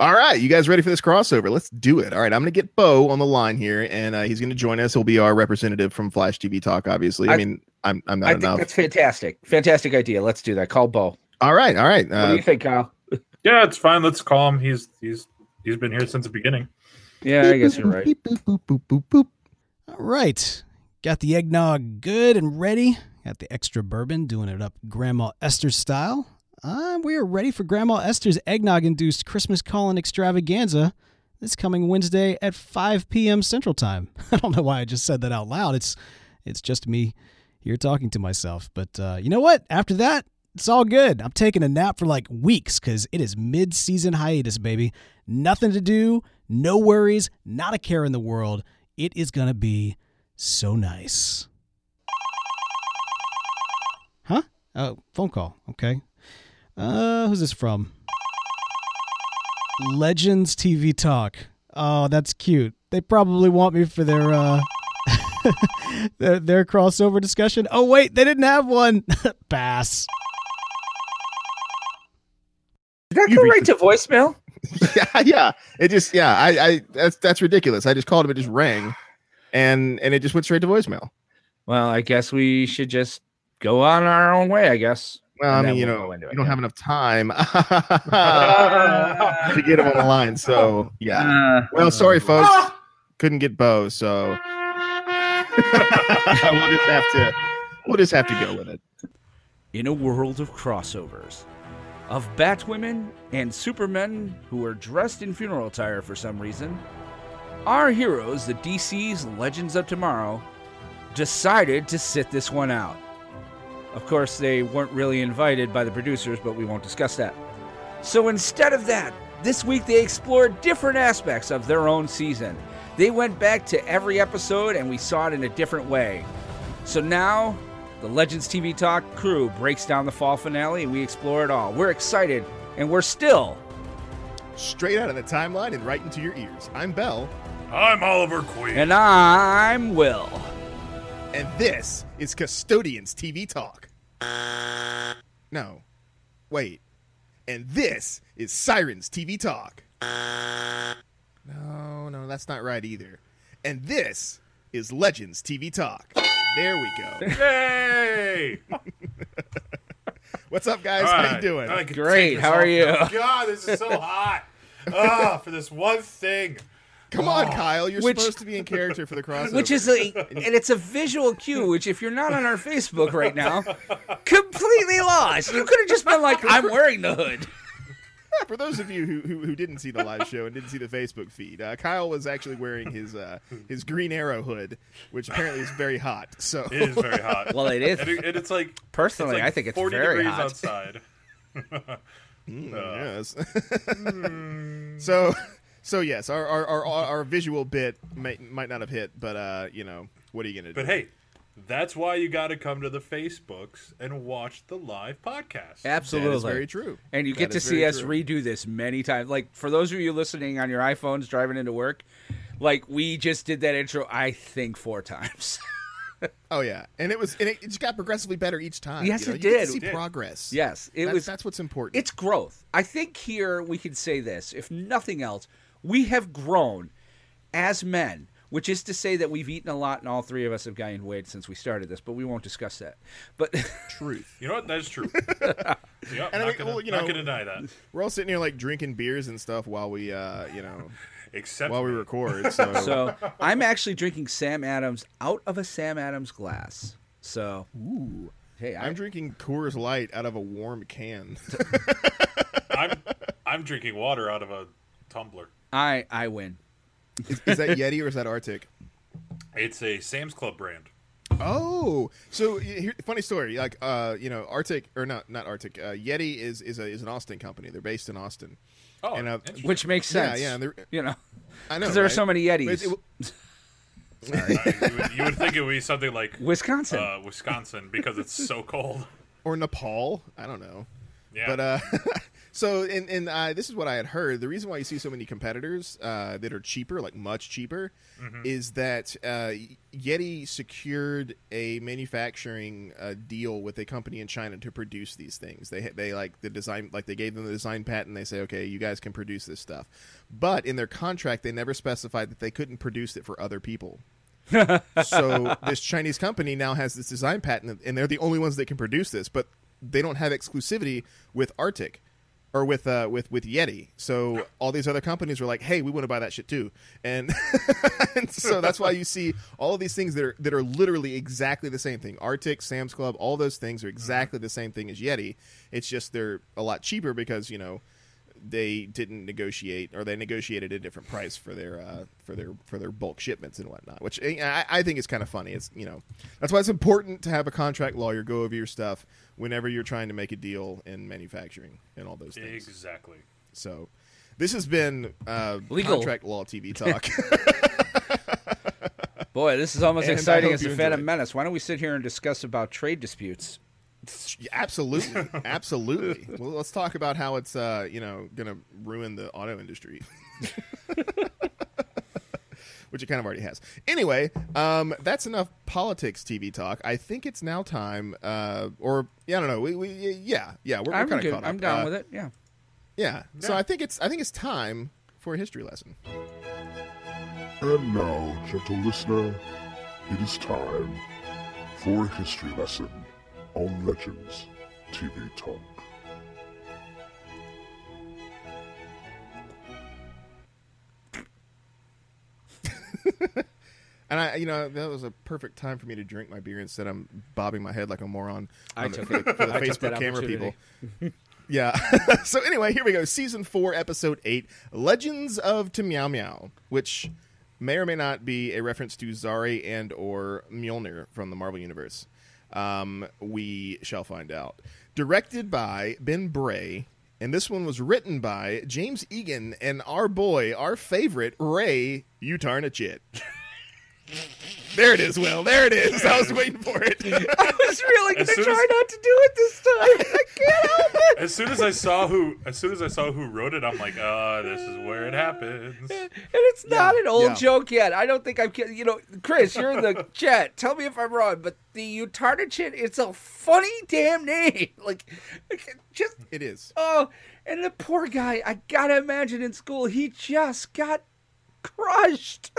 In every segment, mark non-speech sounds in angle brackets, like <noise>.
All right, you guys ready for this crossover? Let's do it. All right, I'm going to get Bo on the line here, and uh, he's going to join us. He'll be our representative from Flash TV Talk. Obviously, I, I- mean, I'm I'm not enough. I enough. think that's fantastic. Fantastic idea. Let's do that. Call Bo. All right, all right. What do Uh, you think, Kyle? Yeah, it's fine. Let's call him. He's he's he's been here since the beginning. Yeah, I guess you're right. beep, boop, boop, boop, boop, boop. All right. Got the eggnog good and ready. Got the extra bourbon, doing it up Grandma Esther style. Uh, we are ready for Grandma Esther's eggnog induced Christmas Calling extravaganza this coming Wednesday at 5 p.m. Central Time. <laughs> I don't know why I just said that out loud. It's it's just me here talking to myself. But uh, you know what? After that, it's all good. I'm taking a nap for like weeks because it is mid season hiatus, baby. Nothing to do, no worries, not a care in the world. It is going to be so nice. Huh? Oh, phone call. Okay. Uh, who's this from? Legends TV Talk. Oh, that's cute. They probably want me for their uh <laughs> their, their crossover discussion. Oh wait, they didn't have one. <laughs> Pass. Did that go reached right to <laughs> voicemail? yeah, yeah. It just yeah. I I that's that's ridiculous. I just called him. It just rang, and and it just went straight to voicemail. Well, I guess we should just go on our own way. I guess. Well, I mean, you we'll know, go you don't yeah. have enough time <laughs> to get him on the line. So yeah. Uh, Well, sorry, folks. Couldn't get Bo, so <laughs> we'll just have to we'll just have to go with it. In a world of crossovers, of Batwomen and Supermen who are dressed in funeral attire for some reason, our heroes, the DC's Legends of Tomorrow, decided to sit this one out. Of course, they weren't really invited by the producers, but we won't discuss that. So instead of that, this week they explored different aspects of their own season. They went back to every episode and we saw it in a different way. So now, the Legends TV Talk crew breaks down the fall finale and we explore it all. We're excited and we're still Straight out of the timeline and right into your ears. I'm Bell, I'm Oliver Queen. And I'm Will. And this is Custodians TV Talk. No. Wait. And this is Sirens TV Talk. No, no, that's not right either. And this is Legends TV Talk. There we go. Yay! <laughs> What's up, guys? All How you doing? I could Great. this How are you? now. God, this is so hot. <laughs> Ah, for this one thing. Come on, Kyle. You're Which- supposed to be in character for the crossover. Which is a <laughs> and it's a visual cue, which if you're not on our Facebook right now, completely lost. You could have just been like, I'm wearing the hood. <laughs> for those of you who, who who didn't see the live show and didn't see the Facebook feed. Uh, Kyle was actually wearing his uh, his Green Arrow hood, which apparently is very hot. So It is very hot. <laughs> Well, it is. and, it- and it's like Personally, it's like I think it's 40 very degrees hot. outside. Mm, Uh, yes. so so yes, our our, our our visual bit might might not have hit, but uh, you know, what are you gonna do? But hey, that's why you got to come to the Facebooks and watch the live podcast. Absolutely. that is very true. And you That get to see very us true. redo this many times. Like for those of you listening on your iPhones driving into work, like we just did that intro, I think four times. <laughs> Oh yeah, and it was and it, it just got progressively better each time. Yes, you know? it You get to did. see It did. progress. yes, it that's, was. that's what's important. It's growth. I think here we can say this. If nothing else, we have grown as men, which is to say that we've eaten a lot, and all three of us have gained weight since we started this. But we won't discuss that. But <laughs> truth. You know what? That's true. <laughs> yep, And I not, mean, gonna, well, you not gonna deny that. We're all sitting here like drinking beers and stuff while we uh you know Except while we record. <laughs> So, so I'm actually drinking Sam Adams out of a Sam Adams glass. So Ooh. hey, I, I'm drinking Coors Light out of a warm can. I'm I'm drinking water out of a tumbler. I I win. is, is that Yeti or is that Arctic? It's a Sam's Club brand. Oh, so here, funny story. Like, uh, you know, Arctic or not, not Arctic. Uh, Yeti is is a, is an Austin company. They're based in Austin. Oh, And, uh. Which makes sense. yeah, they're- you know, I know because there are so many Yetis. it- it- <laughs> Uh, you, would, you would think it would be something like Wisconsin. uh, Wisconsin because it's so cold. or Nepal. I don't know. Yeah. But uh, <laughs> so and and uh, this is what I had heard. The reason why you see so many competitors uh, that are cheaper, like much cheaper, Mm-hmm. is that uh, Yeti secured a manufacturing uh, deal with a company in China to produce these things. They they like the design, like they gave them the design patent. They say, okay, you guys can produce this stuff, but in their contract, they never specified that they couldn't produce it for other people. <laughs> so this Chinese company now has this design patent, and they're the only ones that can produce this, but they don't have exclusivity with Arctic or with uh, with with Yeti. So all these other companies were like, "Hey, we want to buy that shit too," and, <laughs> and so that's why you see all of these things that are that are literally exactly the same thing. Arctic, Sam's Club, all those things are exactly the same thing as Yeti. It's just they're a lot cheaper because you know they didn't negotiate or they negotiated a different price for their uh, for their for their bulk shipments and whatnot, which eh, I, I think is kind of funny. It's you know that's why it's important to have a contract lawyer go over your stuff whenever you're trying to make a deal in manufacturing and all those things. Exactly. So this has been uh, Legal. contract law TV <laughs> talk. Boy, this is almost And exciting hope as you a Phantom enjoy. Menace. Why don't we sit here and discuss about trade disputes? Yeah, absolutely, <laughs> absolutely. Well, let's talk about how it's uh, you know going to ruin the auto industry. <laughs> Which it kind of already has. Anyway, um, that's enough politics TV talk. I think it's now time, uh, or yeah, I don't know. We, we yeah, yeah, we're, we're kind of caught up. I'm down Uh, with it. Yeah. Yeah. So I think it's I think it's time for a history lesson. And now, gentle listener, it is time for a history lesson on Legends TV Talk. <laughs> And I, you know, that was a perfect time for me to drink my beer instead. I'm bobbing my head like a moron. I on the- took for <laughs> the, it. for the I Facebook that camera people. <laughs> Yeah. so anyway, here we go. Season four, episode eight, Legends of To Meow Meow, which may or may not be a reference to Zari and or Mjolnir from the Marvel Universe. Um, we shall find out. Directed by Ben Bray, and this one was written by James Eagan and our boy, our favorite Ray Utarnachitt. <laughs> there it is, Will. There it is. I was waiting for it. <laughs> I was really gonna try as- not to do it this time. I can't help it. As soon as I saw who, as soon as I saw who wrote it, I'm like, ah, this is where it happens. And it's not an old yeah. joke yet. I don't think I'm kidding. You know, Chris, you're in the <laughs> chat. Tell me if I'm wrong, but the Utarnachitt, it's a funny damn name. Like, <laughs> like, just, It is. oh, and the poor guy, I gotta imagine in school, he just got crushed.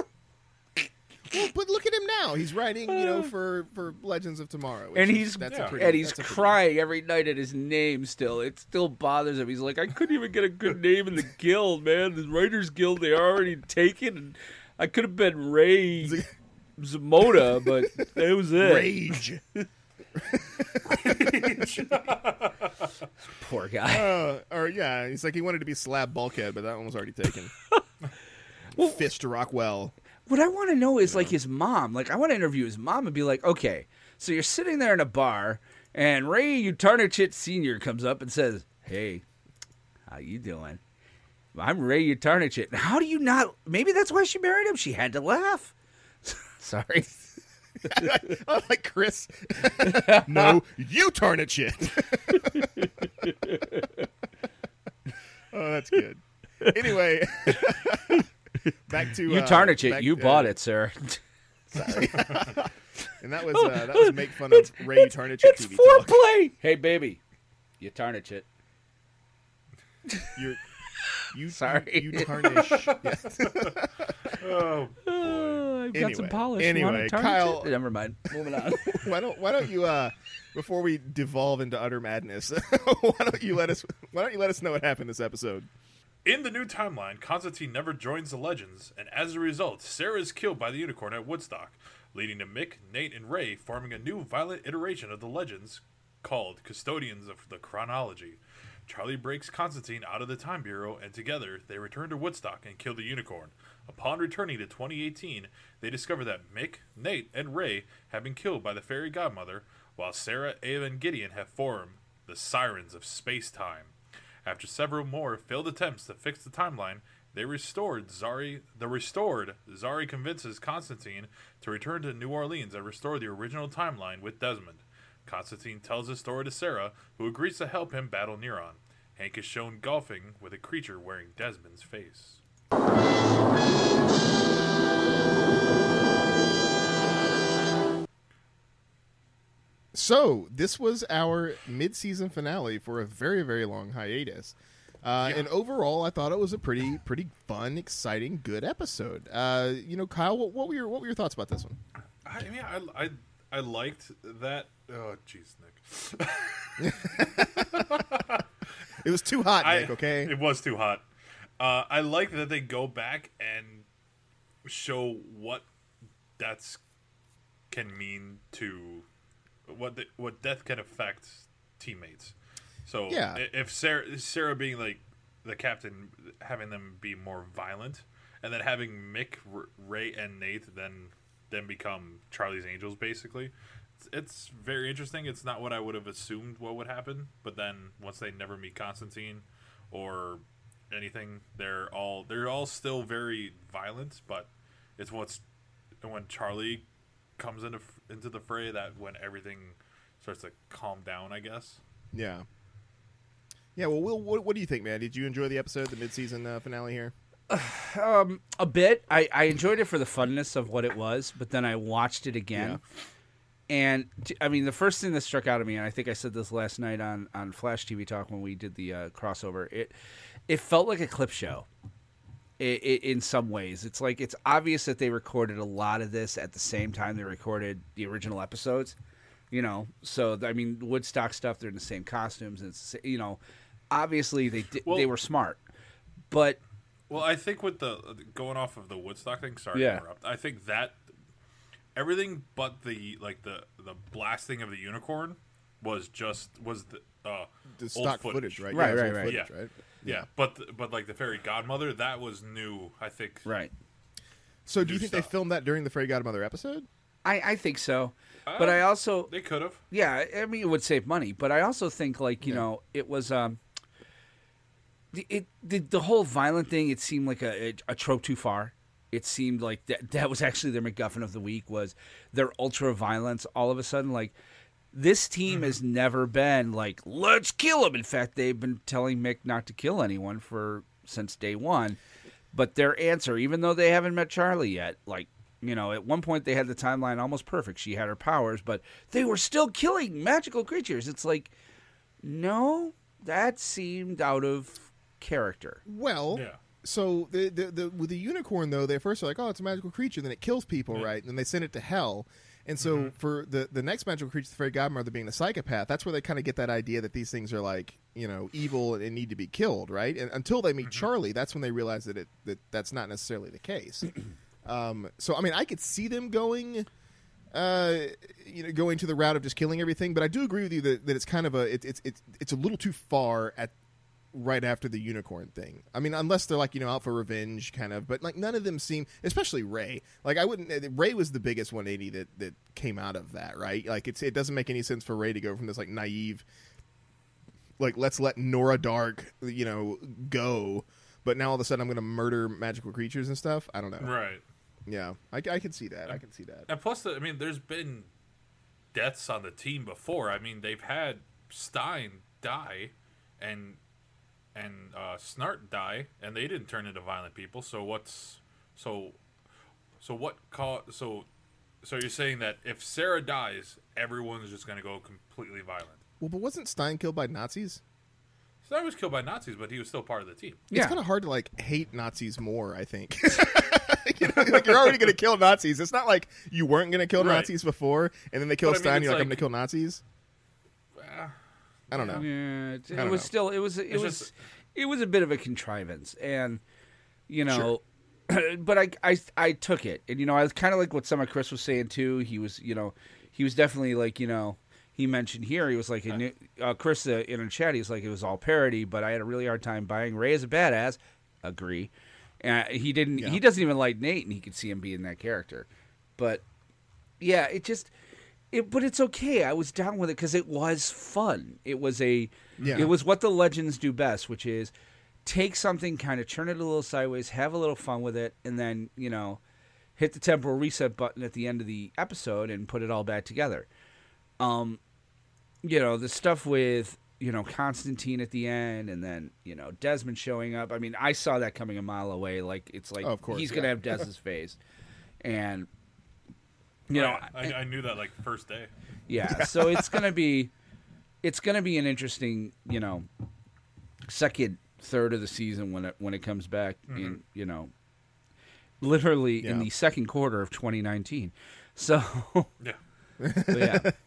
Well, but look at him now. He's writing, you know, for for Legends of Tomorrow, and he's that's yeah. pretty, and he's pretty- crying every night at his name still. It still bothers him. He's like, I couldn't even get a good <laughs> name in the guild, man. The Writers Guild they are already taken and I could have been Ray Zamoda, but it was it. rage. <laughs> Poor guy. Uh, or yeah, he's like he wanted to be Slab Bulkhead, but that one was already taken. <laughs> Fist to Rockwell. What I want to know is like his mom. Like I want to interview his mom and be like, okay, so you're sitting there in a bar, and Ray Utarnachitt Senior comes up and says, "Hey, how you doing? I'm Ray Utarnachitt. How do you not? Maybe that's why she married him. She had to laugh. <laughs> Sorry. <laughs> I'm like Chris. <laughs> no, you turn it shit. oh, that's good. Anyway, <laughs> back to You uh, Utarnachitt. back- You uh, bought it, sir. <laughs> <laughs> and that was uh, that was make fun of Ray Utarnachitt It's TV talk. foreplay. Hey, baby, you Utarnachitt. You're, you Sorry. you, you tarnish. Yes. Oh, I've got some Anyway, polish. anyway, You wanna tarnish Kyle- it? Never mind. Moving on. why don't why don't you uh before we devolve into utter madness why don't you let us why don't you let us know what happened this episode In the new timeline, Constantine never joins the Legends, and as a result, Sarah is killed by the Unicorn at Woodstock, leading to Mick, Nate, and Ray forming a new violent iteration of the Legends called Custodians of the Chronology. Charlie breaks Constantine out of the Time Bureau, and together they return to Woodstock and kill the Unicorn. Upon returning to 2018, they discover that Mick, Nate, and Ray have been killed by the fairy godmother, while Sarah, Ava, and Gideon have formed the Sirens of Space Time. After several more failed attempts to fix the timeline, they restored Zari. The restored Zari convinces Constantine to return to New Orleans and restore the original timeline with Desmond. Constantine tells his story to Sarah, who agrees to help him battle Neron. Hank is shown golfing with a creature wearing Desmond's face. So this was our mid-season finale for a very, very long hiatus. Uh, And overall, I thought it was a pretty, pretty fun, exciting, good episode. Uh, you know, Kyle, what, what were your what were your thoughts about this one? I mean, I, I, I liked that. Oh, jeez, Nick. <laughs> It was too hot, I- Nick. Okay, It was too hot. Uh, I like that they go back and show what deaths can mean to what the, what death can affect teammates. So Yeah. if Sarah Sarah being like the captain, having them be more violent, and then having Mick, Ray, and Nate then then become Charlie's Angels, basically. It's, it's very interesting. It's not what I would have assumed what would happen, but then once they never meet Constantine or anything, they're all they're all still very violent. But it's what's when Charlie comes into into the fray that when everything starts to calm down. I guess. yeah, yeah. Well, Will, what, what do you think, man? Did you enjoy the episode, the mid-season uh, finale here? <sighs> Um, a bit. I, I enjoyed it for the funness of what it was, but then I watched it again. And I mean, the first thing that struck out at me, and I think I said this last night on, on Flash TV Talk when we did the uh, crossover, it it felt like a clip show. I i in some ways, it's like it's obvious that they recorded a lot of this at the same time they recorded the original episodes. You know, so I mean, Woodstock stuff. They're in the same costumes, and it's, you know, obviously they di- Well- they were smart, but Well, I think with the going off of the Woodstock thing. Sorry Yeah. to interrupt. I think that everything but the like the the blasting of the unicorn was just was the uh, The old stock footage, right? Right, yeah, right, right. Footage, Yeah. right? Yeah. But the, but like the fairy godmother that was new. I think. right. So, do you New think they filmed that during the Fairy Godmother episode? I, I think so. but Uh, I also They could have. yeah, I mean it would save money, but I also think like, you Yeah. know, it was um the, it the, the whole violent thing it seemed like a, a, a trope too far. It seemed like that that was actually their MacGuffin of the week was their ultra violence all of a sudden like this team mm-hmm. has never been like let's kill him. In fact, they've been telling Mick not to kill anyone for since day 1. But their answer, even though they haven't met Charlie yet, like you know, at one point they had the timeline almost perfect. She had her powers, but they were still killing magical creatures. It's like, no, that seemed out of character. Well, Yeah. so the, the the with the unicorn though, they first are like, oh, it's a magical creature, then it kills people, right? And then they send it to hell. And so Mm-hmm. for the the next magical creature, the fairy godmother being the psychopath, that's where they kind of get that idea that these things are like you know evil and need to be killed, right? And until they meet Mm-hmm. Charlie, that's when they realize that it that that's not necessarily the case. <clears throat> um, so I mean, I could see them going. Uh, you know, going to the route of just killing everything, but I do agree with you that, that it's kind of a it, it's it's it's a little too far at right after the unicorn thing. I mean, unless they're like you know out for revenge, kind of. But like none of them seem, especially Ray. Like I wouldn't. uh, Ray was the biggest 180 that that came out of that, right? Like it's it doesn't make any sense for Ray to go from this like naive, like let's let Nora Darhk, you know, go. But now all of a sudden I'm going to murder magical creatures and stuff. I don't know. Right. Yeah, I, I can see that. I can see that. And plus, the, I mean, there's been deaths on the team before. I mean, they've had Stein die, and and uh, Snart die, and they didn't turn into violent people. So what's so so what call so so you're saying that if Sarah dies, everyone's just going to go completely violent. Well, but wasn't Stein killed by Nazis? Stein was killed by Nazis, but he was still part of the team. It's kind of hard to like hate Nazis more. I think. <laughs> you know, like you're already going to kill Nazis. It's not like you weren't going to kill Right. Nazis before, and then they kill But I mean, Stein. you're like, I'm going to kill Nazis. I don't know. Yeah, it, it was know. still it was it It's was just- it was a bit of a contrivance, and you know, <clears throat> but I, I I took it, and you know, I was kind of like what some of Chris was saying too. He was, you know, he was definitely like, you know, he mentioned here he was like, a new- uh, Chris uh, in a chat, he's like, it was all parody, but I had a really hard time buying Ray as a badass. Agree. Uh, he didn't. Yeah. He doesn't even like Nate, and he could see him being that character. But yeah, it just. It, but it's okay. I was down with it because it was fun. It was a. Yeah. It was what the legends do best, which is take something, kind of turn it a little sideways, have a little fun with it, and then you know, hit the temporal reset button at the end of the episode and put it all back together. Um, you know the stuff with you know Constantine at the end, and then you know Desmond showing up. I mean, I saw that coming a mile away. Like it's like Oh, of course, he's gonna have Des's <laughs> face, and you know Right. I, I knew that like first day. <laughs> yeah, so it's gonna be it's gonna be an interesting you know second third of the season when it when it comes back mm-hmm. in you know literally in the second quarter of 2019. So Yeah. <laughs> but yeah. <laughs>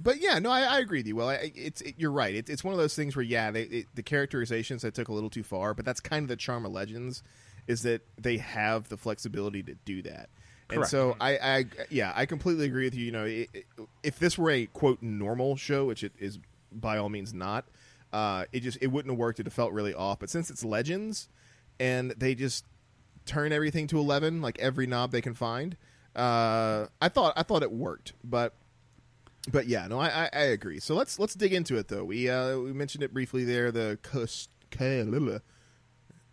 But yeah, no, I, I agree with you. Well, I, it's it, you're right. It's it's one of those things where yeah, they, it, the characterizations they took a little too far, but that's kind of the charm of Legends, is that they have the flexibility to do that. And so I, I yeah, I completely agree with you. You know, it, it- if this were a quote normal show, which it is by all means not, uh, it just it wouldn't have worked. It felt really off. But since it's Legends, and they just turn everything to eleven, like every knob they can find, uh, I thought I thought it worked, but but yeah, no, I, I, I agree. So let's let's dig into it though. We uh, we mentioned it briefly there. The ca-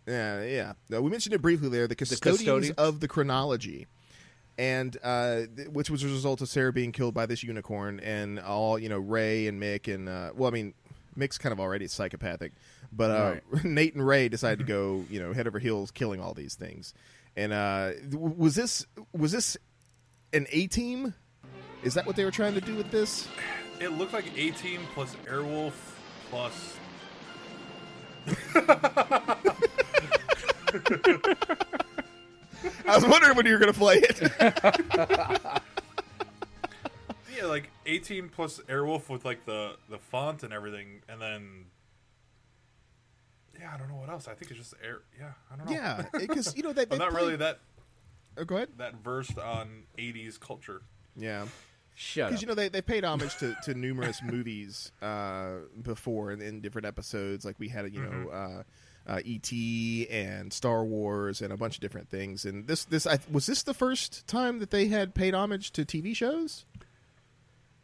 yeah, yeah. No, we mentioned it briefly there. The custodians, custodians? of the chronology, and uh, th- which was a result of Sarah being killed by this unicorn, and all you know, Ray and Mick, and uh, well, I mean, Mick's kind of already psychopathic, but uh, <laughs> Nate and Ray decided to go, you know, head over heels, killing all these things. And uh, th- was this was this an A team? Is that what they were trying to do with this? It looked like A Team plus Airwolf plus. <laughs> <laughs> <laughs> I was wondering when you were going to play it. <laughs> Yeah, like A Team plus Airwolf with like the the font and everything, and then. Yeah, I don't know what else. I think it's just air. Yeah, I don't know. yeah, because you know that they <laughs> I'm not play- really that Oh, go ahead. that versed on '80s culture. Yeah, Shut because you know they they paid homage to, to numerous movies uh, before in, in different episodes. Like we had you know uh, uh, E.T. and Star Wars and a bunch of different things. And this this I, was this the first time that they had paid homage to TV shows.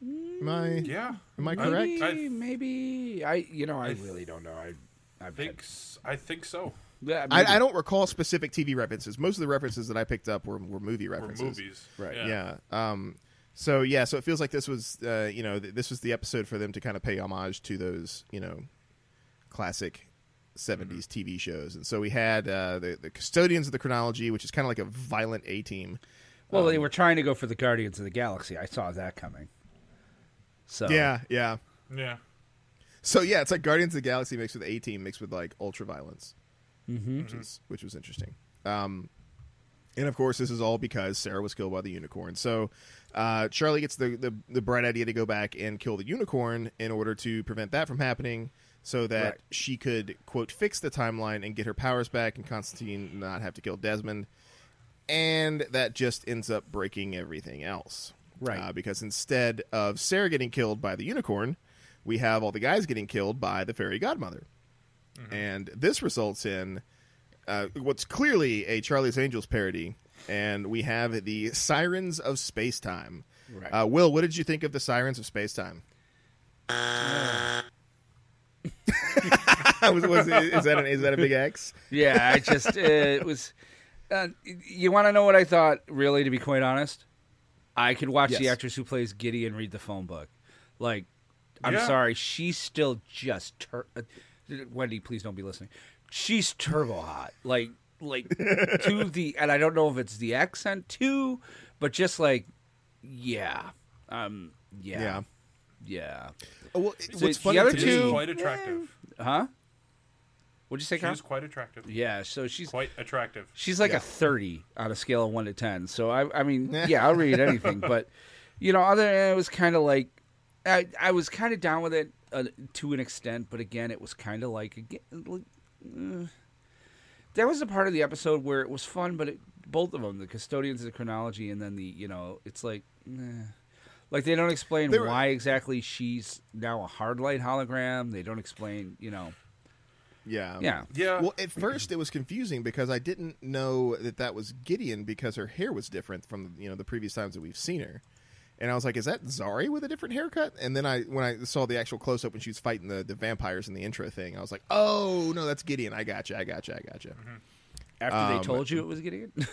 Am I Yeah, am I I- correct? Maybe, I- maybe I you know I I really don't know. I I've I think s- I think so. yeah, I. I don't recall specific TV references. Most of the references that I picked up were, were movie Or references. movies, Right. Yeah. Um. So yeah. So it feels like this was, uh, you know, th- this was the episode for them to kind of pay homage to those, you know, classic '70s TV shows. And so we had uh, the the custodians of the chronology, which is kind of like a violent A team. Well, Um, they were trying to go for the Guardians of the Galaxy. I saw that coming. So Yeah. Yeah. Yeah, So yeah, it's like Guardians of the Galaxy mixed with A Team mixed with like ultra violence, mm-hmm. which is which was interesting. Um, and of course, this is all because Sarah was killed by the unicorn. So uh, Charlie gets the, the the bright idea to go back and kill the unicorn in order to prevent that from happening, so that Right. she could quote fix the timeline and get her powers back, and Constantine not have to kill Desmond. And that just ends up breaking everything else. Right. Uh, because instead of Sarah getting killed by the unicorn, we have all the guys getting killed by the fairy godmother. And this results in uh, what's clearly a Charlie's Angels parody. And we have the Sirens of Space Time. Right. Uh, Will, what did you think of the Sirens of Space Time? <laughs> was, was, is, that an, is that a big X? Yeah, I just uh, it was. Uh, you want to know what I thought? Really, to be quite honest, I could watch the actress who plays Gideon read the phone book. Like, I'm Yeah. sorry, she's still just tur- uh, Wendy. Please don't be listening. She's turbo hot. Like, like <laughs> to the and I don't know if it's the accent too, but just like, yeah, um, yeah, Yeah. Yeah, Oh, well, So what's the other to She two- quite attractive. huh? What'd you say, She Carl? is quite attractive. Yeah, so she's Quite attractive. She's like Yeah. a 30 on a scale of 1 to 10. So, I, I mean, <laughs> yeah, I'll read anything. But, you know, other than it was kind of like, I, I was kind of down with it uh, to an extent. But again, it was kind of like, again, like uh, there was a part of the episode where it was fun, but it, both of them, the custodians of the chronology and then the, you know, it's like, eh. Like they don't explain They were- why exactly she's now a hard light hologram. They don't explain, you know, Yeah. yeah. Yeah. Well, at first it was confusing because I didn't know that that was Gideon because her hair was different from you know the previous times that we've seen her, and I was like, "Is that Zari with a different haircut?" And then I when I saw the actual close up when she was fighting the, the vampires in the intro thing, I was like, "Oh no, that's Gideon. I got you. I got you. I got you." After Um, they told you it was Gideon? <laughs>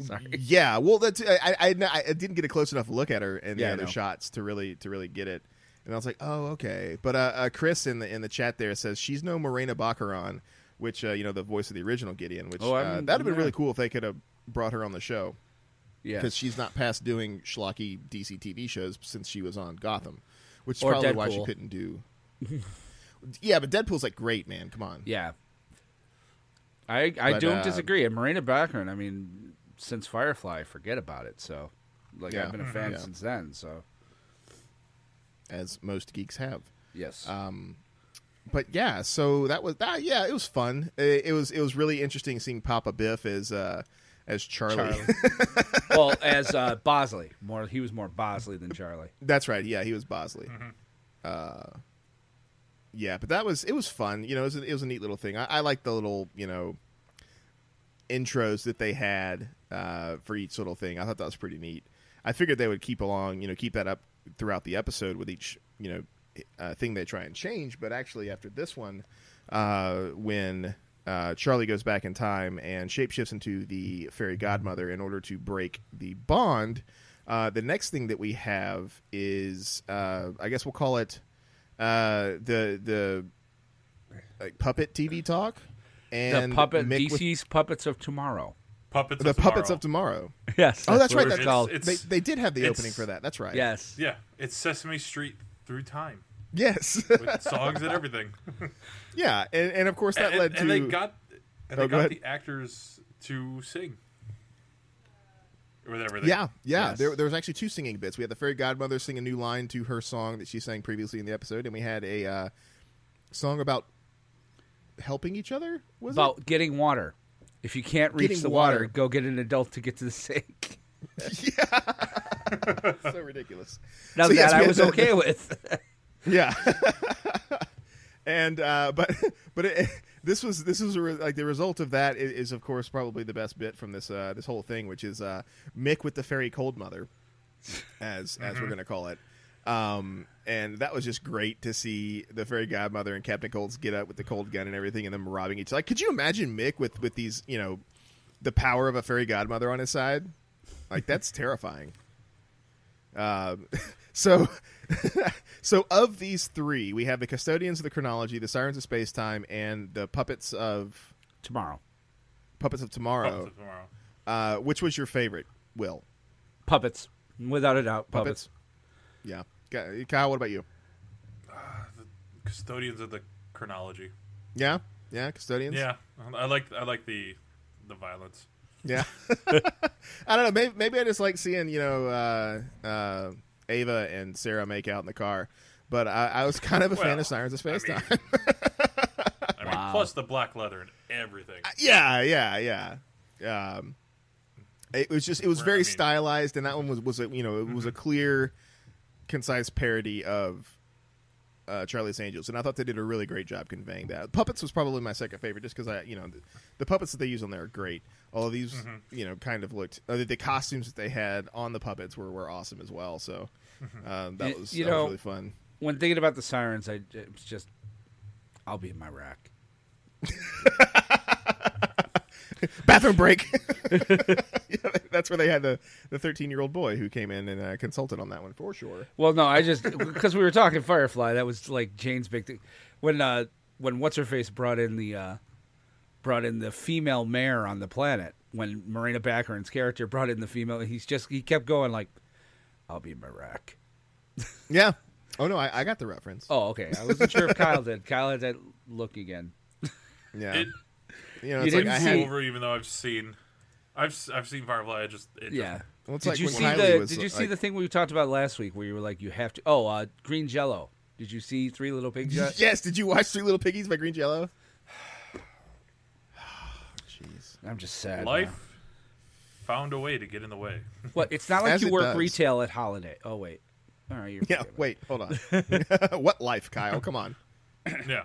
Sorry. <laughs> Yeah, well, that's I, I I didn't get a close enough look at her in the Yeah, other shots to really to really get it. And I was like, "Oh, okay." But uh, uh, Chris in the in the chat there says she's no Morena Baccarin, which uh, you know the voice of the original Gideon. Which Oh, uh, that'd have been yeah. really cool if they could have brought her on the show Yeah. because she's not past doing schlocky DC TV shows since she was on Gotham, which is Or probably why she couldn't do. <laughs> yeah, but Deadpool's like great, man. Come on. Yeah. I I But, don't uh, disagree. And Morena Baccarin, I mean, since Firefly, forget about it. So, like, Yeah. I've been a fan Yeah. since then. So, as most geeks have. yes. Um, but yeah, so that was that. Yeah, it was fun. It, it was it was really interesting seeing Papa Biff as uh, as Charlie. Charlie. <laughs> well, as uh, Bosley, more he was more Bosley than Charlie. That's right. Yeah, he was Bosley. Uh, yeah, but that was it was fun. You know, it was a, it was a neat little thing. I, I like the little you know intros that they had uh, for each little thing. I thought that was pretty neat. I figured they would keep along, you know, keep that up throughout the episode with each you know uh, thing they try and change. But actually, after this one, uh, when uh, Charlie goes back in time and shapeshifts into the fairy godmother in order to break the bond. Uh, the next thing that we have is, uh, I guess we'll call it uh, the the like, puppet TV talk and the puppet Mick with- DC's Puppets of Tomorrow. Puppets. the of puppets Tomorrow. of tomorrow. Yes. Oh, that's right. That's it's called. It's- they they did have the opening for that. That's right. yes. Yeah, it's Sesame Street through time Yes. with songs and everything. <laughs> yeah, and, and of course that and, led to and they got and Oh, they go got ahead. the actors to sing. With everything. Yeah, yeah. Yes. There, there was actually two singing bits. We had the fairy godmother sing a new line to her song that she sang previously in the episode, and we had a uh, song about helping each other. Was About getting water. If you can't reach Getting the water, water. go get an adult to get to the sink. <laughs> Yeah. <laughs> so ridiculous. Now So, that yes, I was the- okay with. <laughs> Yeah. and uh, but but it, this was this was a re- like the result of that is, is of course probably the best bit from this uh, this whole thing, which is uh, Mick with the fairy cold mother, as as we're gonna call it. Um, and that was just great to see the fairy godmother and Captain Cold's get up with the cold gun and everything, and them robbing each. Like, could you imagine Mick with with these, you know, the power of a fairy godmother on his side? Like, that's <laughs> terrifying. Um, <laughs> so, <laughs> so of these three, we have the custodians of the chronology, the sirens of space time, and the puppets of Tomorrow. puppets of Puppets tomorrow. of Tomorrow. Uh, which was your favorite? Will Puppets. Without a doubt. Puppets. puppets? Yeah, Ky- Kyle. What about you? Custodians of the chronology. Yeah, yeah, custodians. Yeah, I like I like the the violence. Yeah. <laughs> I don't know. Maybe, maybe I just like seeing, you know, uh, uh, Ava and Sarah make out in the car. But I, I was kind of a fan of Sirens of Space I mean- Time. <laughs> I mean, Wow. plus the black leather and everything. yeah, yeah, yeah. Um, it was just, it was Where, I very mean- stylized, and that one was, was a, you know, it was a clear, concise parody of uh, Charlie's Angels, and I thought they did a really great job conveying that. Puppets was probably my second favorite, just because I, you know, the, the puppets that they use on there are great. All of these, you know, kind of looked uh, the, the costumes that they had on the puppets were, were awesome as well. So um, that was you that know- was really fun. When thinking about the sirens, I it was just, I'll be in my rack. <laughs> <laughs> Bathroom break. yeah, <laughs> <laughs> that's where they had the the thirteen year old boy who came in and uh, consulted on that one for sure. Well, no, I just because we were talking Firefly, that was like Jayne's big thing. When uh, when what's her face brought in the uh, brought in the female mayor on the planet. When Morena Baccarin's character brought in the female, he's just he kept going like, "I'll be in my rack." Yeah. Oh no, I, I got the reference. Oh, okay. I wasn't sure if Kyle did. Kyle had that look again. Yeah. It you know, You it's like didn't I see- had. over, even though I've seen, I've s- I've seen Firefly. I just it Yeah. Well, it's did like you see Kylie the was, Did you see like- the thing we talked about last week where you were like, you have to? Oh, uh, green Jello. Did you see Three Little Pigs? <laughs> Yes. Did you watch Three Little Piggies by Green Jello? <sighs> Jeez. I'm just sad. life now. found a way to get in the way. <laughs> What? It's not like As you work does. retail at Holiday. Oh wait. All right. You're Yeah. Wait. Hold on. <laughs> what life, Kyle? Come on. yeah.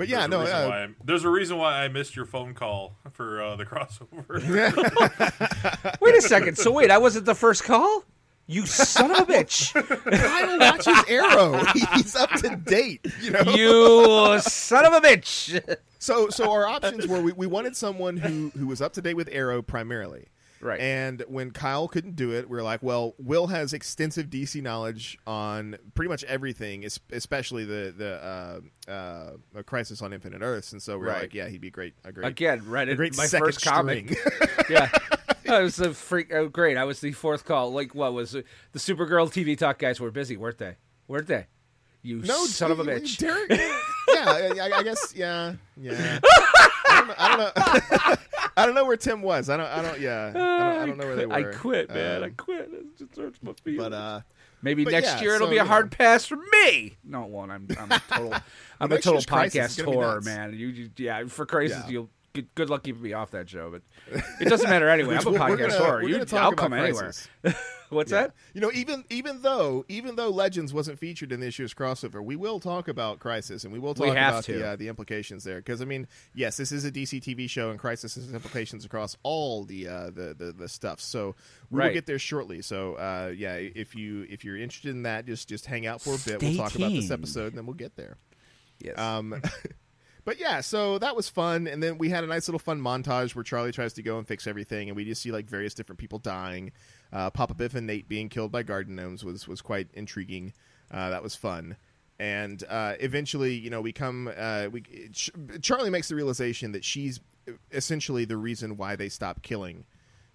But yeah, There's a no. reason Uh, why I'm- there's a reason why I missed your phone call for uh, the <laughs> crossover. <laughs> Wait a second. So wait, I wasn't the first call. You son of a bitch! <laughs> Kyle watches Arrow. He's up to date. You know. You son of a bitch! So so our options were we, we wanted someone who who was up to date with Arrow primarily, Right. And when Kyle couldn't do it, we are like, well, Will has extensive DC knowledge on pretty much everything, especially the the uh, uh, Crisis on Infinite Earths, and so we are Right. like, yeah, he'd be great. A great Again, read a great my second first comic. <laughs> <laughs> yeah. I was the freak. Oh, great! I was the fourth call. Like, what was it? the Supergirl TV talk guys were busy, weren't they? Weren't they? You no, son of a bitch. Derek. yeah, I, I guess. Yeah, yeah. I <laughs> don't. I don't know. I don't know where Tim was. I don't. I don't. Yeah. I don't, I don't know where they were. I quit, man. I Um, quit. It just hurts my feelings. But uh, Maybe but next yeah, year it'll so, be a hard know. pass for me. No, it won't. I'm, I'm a total. <laughs> I'm a total year's Crisis is podcast whore, man. You, you, yeah, for crisis, Yeah. you'll good, good luck keeping me off that show. But it doesn't matter anyway. <laughs> I'm a podcast whore. You, I'll about come anywhere. Crisis. <laughs> What's Yeah. that? You know, even even though even though Legends wasn't featured in this year's crossover, we will talk about Crisis and we will talk We about to. the uh, the implications there. Because I mean, yes, this is a DC TV show, and Crisis has implications across all the uh, the, the the stuff. So we Right. will get there shortly. So uh, yeah, if you if you're interested in that, just just hang out for a bit. Stay we'll talk about this episode, and then we'll get there. Yes. Um, <laughs> but yeah, so that was fun, and then we had a nice little fun montage where Charlie tries to go and fix everything, and we just see like various different people dying. Uh, Papa Biff and Nate being killed by garden gnomes was was quite intriguing. Uh, that was fun. And uh, eventually, you know, we come. Uh, we Ch- Charlie makes the realization that she's essentially the reason why they stop killing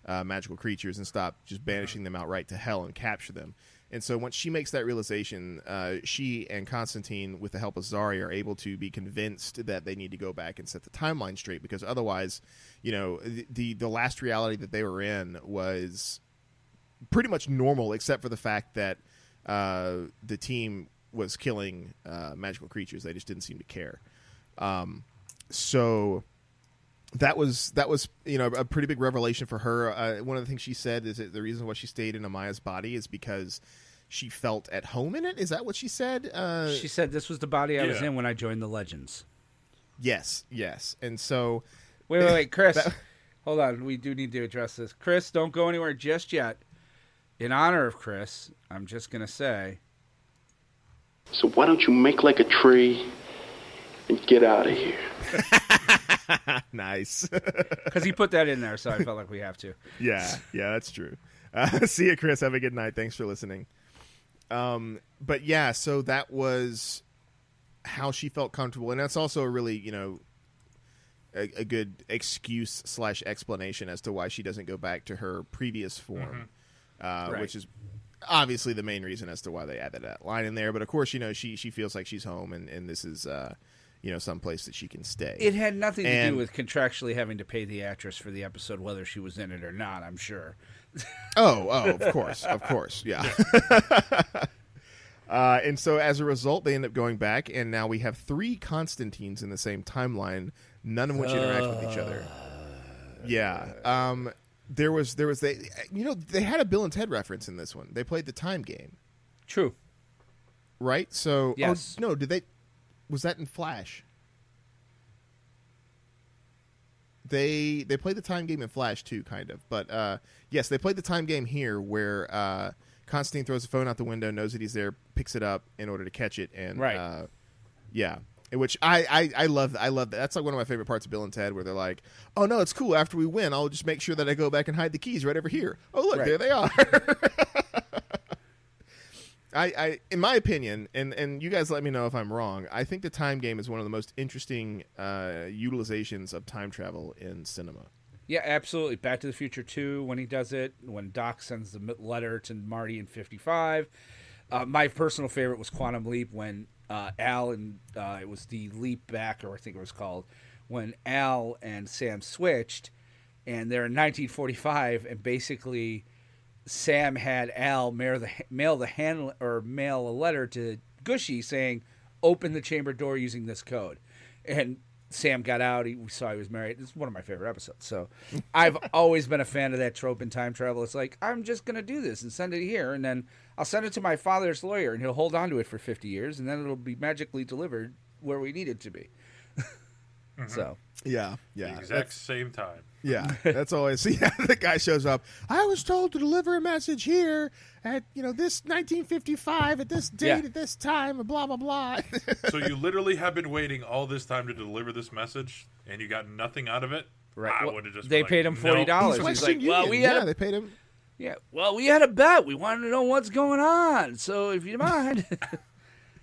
uh, magical creatures and stop just banishing them outright to hell and capture them. And so once she makes that realization, uh, she and Constantine, with the help of Zari, are able to be convinced that they need to go back and set the timeline straight because otherwise, you know, the the, the last reality that they were in was pretty much normal, except for the fact that uh, the team was killing uh, magical creatures. They just didn't seem to care. Um, so that was that was you know a pretty big revelation for her. Uh, one of the things she said is that the reason why she stayed in Amaya's body is because she felt at home in it. Is that what she said? Uh, she said this was the body I was in when I joined the Legends. yes, yes. And so Wait, wait, wait, Chris. <laughs> That- hold on. We do need to address this. Chris, don't go anywhere just yet. In honor of Chris, I'm just gonna say So why don't you make like a tree and get out of here? <laughs> nice. <laughs> because he put that in there, so I felt like we have to. yeah, yeah, that's true. Uh, see you, Chris. Have a good night. Thanks for listening. Um, but yeah, so that was how she felt comfortable, and that's also a really, you know, a, a good excuse slash explanation as to why she doesn't go back to her previous form, uh, Right. which is obviously the main reason as to why they added that line in there. But of course, you know, she she feels like she's home, and and this is. Uh, you know, some place that she can stay. It had nothing to do with contractually having to pay the actress for the episode, whether she was in it or not. I'm sure. Oh, oh, of course, of course, yeah. <laughs> uh, and so as a result, they end up going back, and now we have three Constantines in the same timeline, none of which interact with each other. Yeah. Um, there was there was they you know they had a Bill and Ted reference in this one. They played the time game, True. right? So Yes. oh, no, did they? Was that in Flash? They they played the time game in Flash too, kind of. But uh, yes, they played the time game here, where uh, Constantine throws the phone out the window, knows that he's there, picks it up in order to catch it, and Right. uh, yeah. Which I, I, I love I love that. That's like one of my favorite parts of Bill and Ted, where they're like, "Oh no, it's cool. After we win, I'll just make sure that I go back and hide the keys right over here. Oh look, Right. there they are." <laughs> I, I, in my opinion, and and you guys let me know if I'm wrong. I think the time game is one of the most interesting uh, utilizations of time travel in cinema. Yeah, absolutely. Back to the Future 2, when he does it, when Doc sends the letter to Marty in 55. Uh, my personal favorite was Quantum Leap when uh, Al and uh, it was the Leap Back, or I think it was called, when Al and Sam switched, and they're in 1945, and basically Sam had Al mail the mail the hand or mail a letter to Gushie saying, "Open the chamber door using this code," and Sam got out. He, saw he was married. It's one of my favorite episodes. So <laughs> I've always been a fan of that trope in time travel. It's like I'm just gonna do this and send it here, and then I'll send it to my father's lawyer, and he'll hold on to it for 50 years, and then it'll be magically delivered where we need it to be. <laughs> Mm-hmm. So Yeah, The yeah, exact same time. Yeah. <laughs> That's always <laughs> yeah. The guy shows up. I was told to deliver a message here at you know this 1955 at this date Yeah. at this time and blah blah blah. <laughs> So you literally have been waiting all this time to deliver this message, and you got nothing out of it. Right. I Well, would've just they been paid like, him forty dollars. He's He's, Western like, well, we had yeah, a they paid him. yeah, well, we had a bet. We wanted to know what's going on. So if you mind,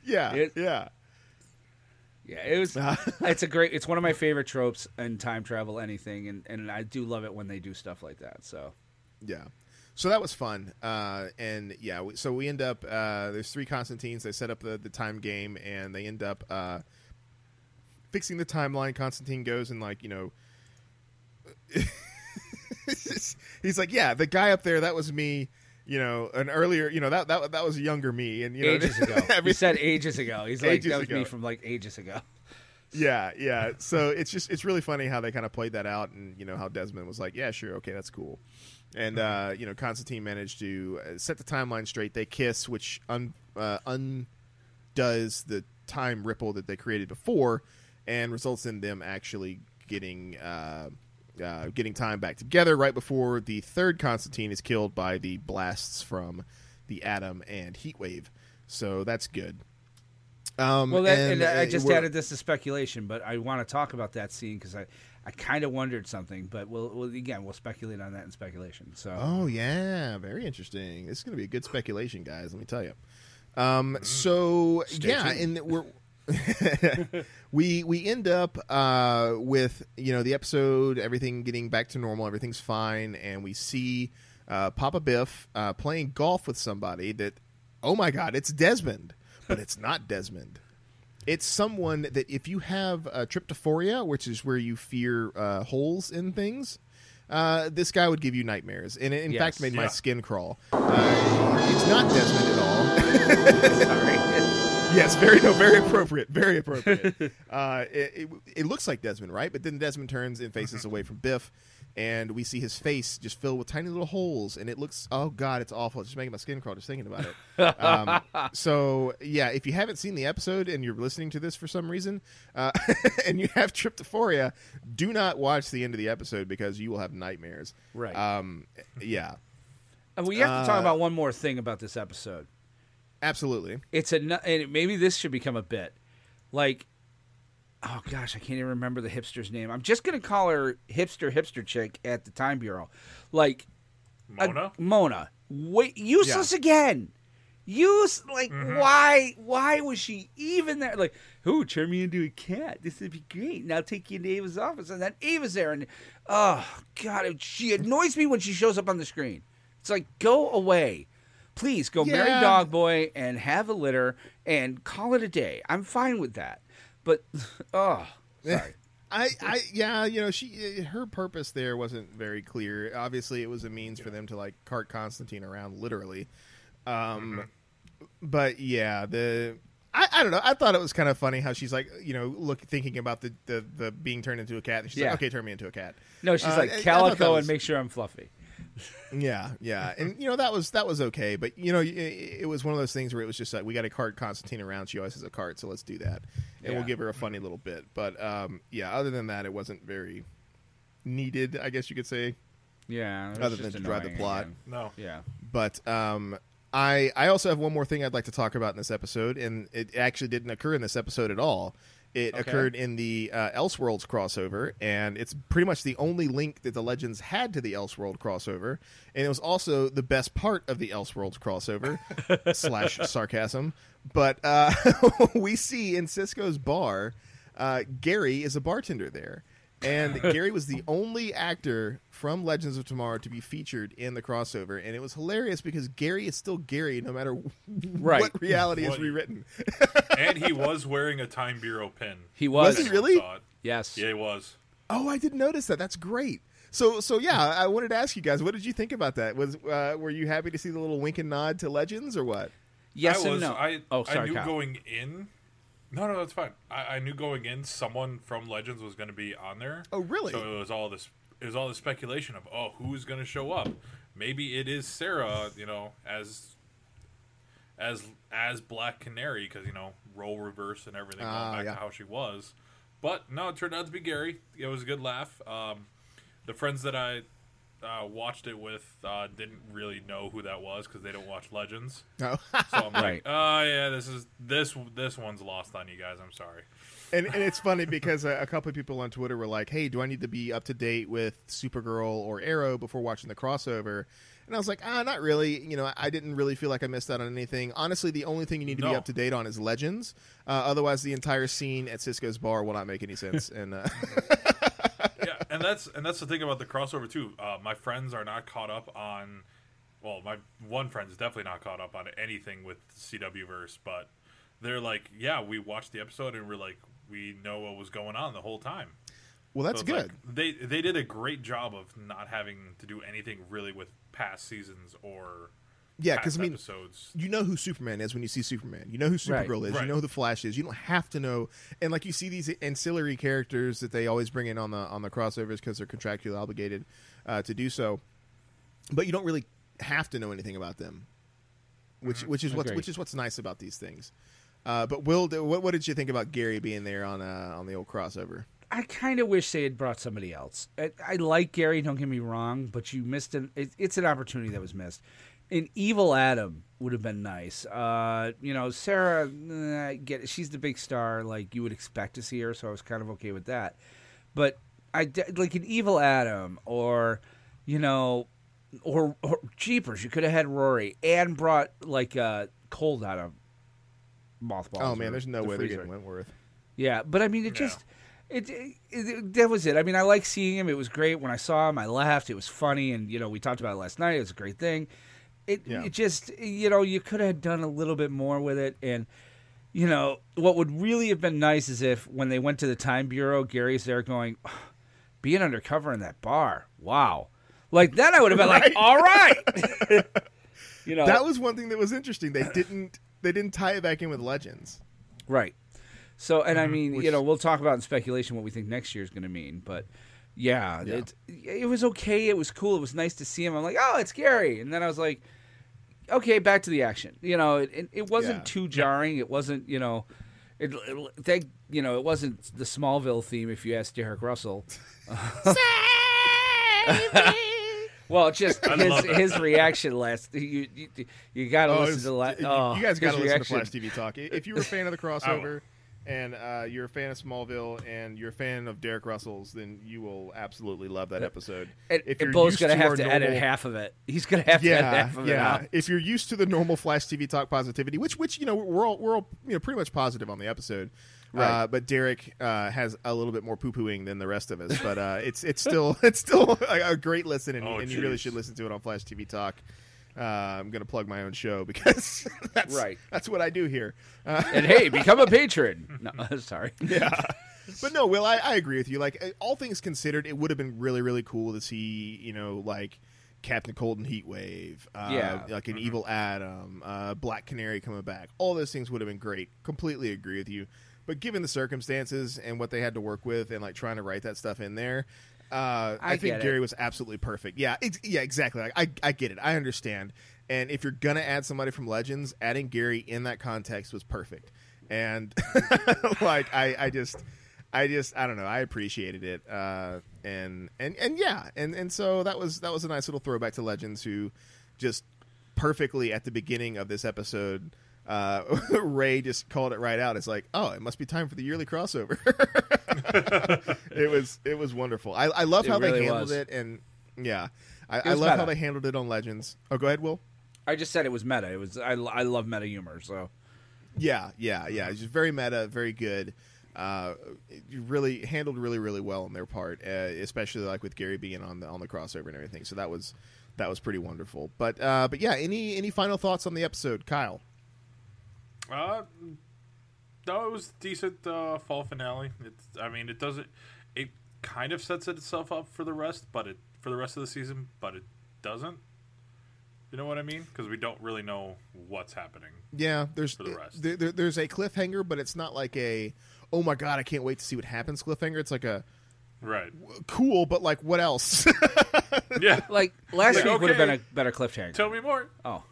Yeah, It- yeah. Yeah, it was. <laughs> it's a great. It's one of my favorite tropes in time travel, anything, and and I do love it when they do stuff like that. So Yeah. So that was fun. Uh, and yeah, we, so we end up, uh, there's three Constantines. They set up the, the time game and they end up uh, fixing the timeline. Constantine goes and, like, you know, <laughs> he's like, yeah, the guy up there, that was me. You know, an earlier, you know that that that was younger me, and you know, ages ago, <laughs> he said ages ago. He's like, Ages that was me from like ages ago. Yeah, yeah. So it's just it's really funny how they kind of played that out, and you know how Desmond was like, "Yeah, sure, okay, that's cool," and uh, you know Constantine managed to uh, set the timeline straight. They kiss, which un, uh, undoes the time ripple that they created before, and results in them actually getting uh, uh, getting time back together right before the third Constantine is killed by the blasts from the Atom and Heatwave. So that's good. Um, Well, that, and, I uh, just we're- added this to speculation, but I want to talk about that scene because I, I kind of wondered something. But we'll, we'll again we'll speculate on that in speculation. So Oh yeah, very interesting. This is going to be a good speculation, guys. Let me tell you. Um, so yeah, and we're <laughs> we we end up uh, with you know the episode, everything getting back to normal, everything's fine, and we see uh, Papa Biff uh, playing golf with somebody that oh my god, it's Desmond, but it's not Desmond. It's someone that if you have uh, tryptophoria, which is where you fear uh, holes in things, uh, this guy would give you nightmares, and it in Yes. fact made my skin crawl. Uh, it's not Desmond at all. <laughs> sorry. Yes, very no, very appropriate, very appropriate. <laughs> uh, it, it, it looks like Desmond, right? But then Desmond turns and faces away from Biff, and we see his face just filled with tiny little holes, and it looks oh god, it's awful. It's just making my skin crawl just thinking about it. um, <laughs> so yeah, if you haven't seen the episode and you're listening to this for some reason, uh, <laughs> and you have tryptophoria, do not watch the end of the episode because you will have nightmares. Right. Um, yeah. And we have to talk Uh, about one more thing about this episode. Absolutely. It's a nu- and maybe this should become a bit like. Oh gosh, I can't even remember the hipster's name. I'm just gonna call her hipster hipster chick at the Time Bureau, like a- Mona. Mona, wait, useless again. Use like mm-hmm. why? Why was she even there? Like, who turn me into a cat? This would be great. Now take you into Ava's office, and then Ava's there, and oh god, she annoys me when she shows up on the screen. It's like go away, please go marry Yeah. Dog Boy and have a litter and call it a day. I'm fine with that, but <laughs> oh, <laughs> sorry. I, I, yeah, you know, she, her purpose there wasn't very clear. Obviously, it was a means for them to like cart Constantine around, literally. Um, but yeah, the, I, I don't know. I thought it was kind of funny how she's like, you know, look, thinking about the the, the being turned into a cat. And she's Yeah. like, okay, turn me into a cat. No, she's Uh, like I- I thought calico was- and make sure I'm fluffy. Yeah, yeah, and you know that was that was okay, but you know it, it was one of those things where it was just like we got to cart Constantine around. She always has a cart, so let's do that, and we'll give her a funny little bit. But um, yeah, other than that, it wasn't very needed, I guess you could say. Yeah, it was Other just than to drive the plot. again. No. Yeah. But um, I I also have one more thing I'd like to talk about in this episode, and it actually didn't occur in this episode at all. It Okay. occurred in the uh, Elseworlds crossover, and it's pretty much the only link that the Legends had to the Elseworld crossover, and it was also the best part of the Elseworlds crossover <laughs> slash sarcasm. But uh, <laughs> we see in Cisco's bar, uh, Gary is a bartender there. And <laughs> Gary was the only actor from Legends of Tomorrow to be featured in the crossover, and it was hilarious because Gary is still Gary no matter <laughs> Right. what reality is rewritten. <laughs> and he was wearing a Time Bureau pin. He was. Was he Anyone really? saw it. Yes. Yeah, he was. Oh, I didn't notice that. That's great. So, so yeah, I wanted to ask you guys, what did you think about that? Was uh, were you happy to see the little wink and nod to Legends, or what? Yes I and was, no. I, oh, sorry, I knew Kyle. going in. No, no, that's fine. I, I knew going in, someone from Legends was going to be on there. Oh, really? So it was all this. It was all the speculation of, oh, who's going to show up? Maybe it is Sarah, you know, as as as Black Canary, because you know role reverse and everything Ah, going back yeah. to how she was. But no, it turned out to be Gary. It was a good laugh. Um, the friends that I uh, watched it with uh, didn't really know who that was because they don't watch Legends. No. So I'm <laughs> like, oh yeah, this is this this one's lost on you guys. I'm sorry. and, and it's funny because a, a couple of people on Twitter were like, "Hey, do I need to be up to date with Supergirl or Arrow before watching the crossover?" And I was like, "Ah, not really. You know, I didn't really feel like I missed out on anything. Honestly, the only thing you need to be up to date on is Legends. Uh, otherwise, the entire scene at Cisco's bar will not make any sense." and uh, yeah, <laughs> and that's and that's the thing about the crossover too. Uh, my friends are not caught up on. Well, my one friend is definitely not caught up on anything with CW verse, but they're like, yeah, we watched the episode and we're like, we know what was going on the whole time. well, that's So good. like, they they did a great job of not having to do anything really with past seasons or yeah, because I mean, episodes. you know who Superman is when you see Superman. You know who Right. Supergirl is. Right. You know who the Flash is. You don't have to know. And like you see these ancillary characters that they always bring in on the on the crossovers because they're contractually obligated uh, to do so. But you don't really have to know anything about them, which which is what's Agreed. which is what's nice about these things. Uh, but Will, what, what did you think about Gary being there on uh, on the old crossover? I kind of wish they had brought somebody else. I, I like Gary, don't get me wrong, but you missed an. It, it's an opportunity that was missed. An evil Adam would have been nice. Uh, you know, Sarah, eh, get it. She's the big star, like you would expect to see her, so I was kind of okay with that. But I like an evil Adam, or you know, or, or Jeepers. You could have had Rory and brought like uh, cold out of mothballs. oh man, there's no the way they're getting Wentworth. Yeah, but I mean, it Yeah. just it, it, it- that was it. I mean, I like seeing him. It was great when I saw him. I laughed. It was funny, and you know, we talked about it last night. It was a great thing. It Yeah. it just you know you could have done a little bit more with it, and you know what would really have been nice is if when they went to the time bureau, Gary's there going, being undercover in that bar. Wow, like then I would have been like, all right, <laughs> you know, That was one thing that was interesting. They didn't they didn't tie it back in with Legends. Right. So, and I mm-hmm. mean, Which- you know, we'll talk about in speculation what we think next year is going to mean, but yeah, Yeah. It, it was okay. It was cool. It was nice to see him. I'm like, oh, it's Gary. And then I was like, okay, back to the action. You know, it, it, it wasn't Yeah. too jarring. It wasn't, you know, it, it, thank, you know, it wasn't the Smallville theme if you ask Derek Russell. <laughs> <laughs> well, just <laughs> his, his reaction last. You you, you got to Oh, listen it's- to the la- you, oh, you guys oh, got to his listen reaction. to Flash TV Talk. If you were a fan of the crossover and uh, you're a fan of Smallville and you're a fan of Derek Russell's, then you will absolutely love that episode. And, if and you're Bo's gonna have our to edit half of it. <laughs> He's gonna have to edit half of it yeah. out. If you're used to the normal Flash TV Talk positivity, which which you know we're all we're all you know pretty much positive on the episode. Uh, Right. but Derek uh, has a little bit more poo pooing than the rest of us, but uh, it's it's still <laughs> it's still a, a great listen, and, Oh, and you really should listen to it on Flash TV Talk. Uh, I'm going to plug my own show <laughs> because <laughs> that's Right. That's what I do here. Uh, and hey, <laughs> become a patron. No, sorry. yeah. But no, Will, I, I agree with you. Like all things considered, it would have been really, really cool to see, you know, like Captain Cold and Heatwave, uh, Yeah. like an Evil Adam, uh, Black Canary coming back. All those things would have been great. Completely agree with you. But given the circumstances and what they had to work with, and like trying to write that stuff in there, uh, I, I think get it. Gary was absolutely perfect. Yeah, yeah, exactly. Like, I, I get it. I understand. And if you're gonna add somebody from Legends, adding Gary in that context was perfect. And <laughs> like, I, I just, I just, I don't know. I appreciated it. Uh, and and and yeah, and and so that was that was a nice little throwback to Legends, who just perfectly at the beginning of this episode. Uh, <laughs> Ray just called it right out. It's like, oh, it must be time for the yearly crossover. <laughs> it was it was wonderful. I, I love It how really they handled was. it, and yeah, I, I love how they handled it on Legends. Oh, go ahead, Will. I just said it was meta. It was I, I love meta humor. So Yeah, yeah, yeah. It's just very meta, very good. Uh, really handled really, really well on their part, uh, especially like with Gary being on the on the crossover and everything. So that was that was pretty wonderful. But uh, but yeah, any any final thoughts on the episode, Kyle? Uh, no, it was decent uh, fall finale. It's, I mean, it doesn't. It kind of sets itself up for the rest, but it for the rest of the season, but it doesn't. You know what I mean? Because we don't really know what's happening. Yeah, there's For the rest. There, there- there's a cliffhanger, but it's not like a oh my god, I can't wait to see what happens cliffhanger. It's like a Right. cool, but like what else? <laughs> Yeah. like last Like, week would have been a better cliffhanger. Tell me more. Oh,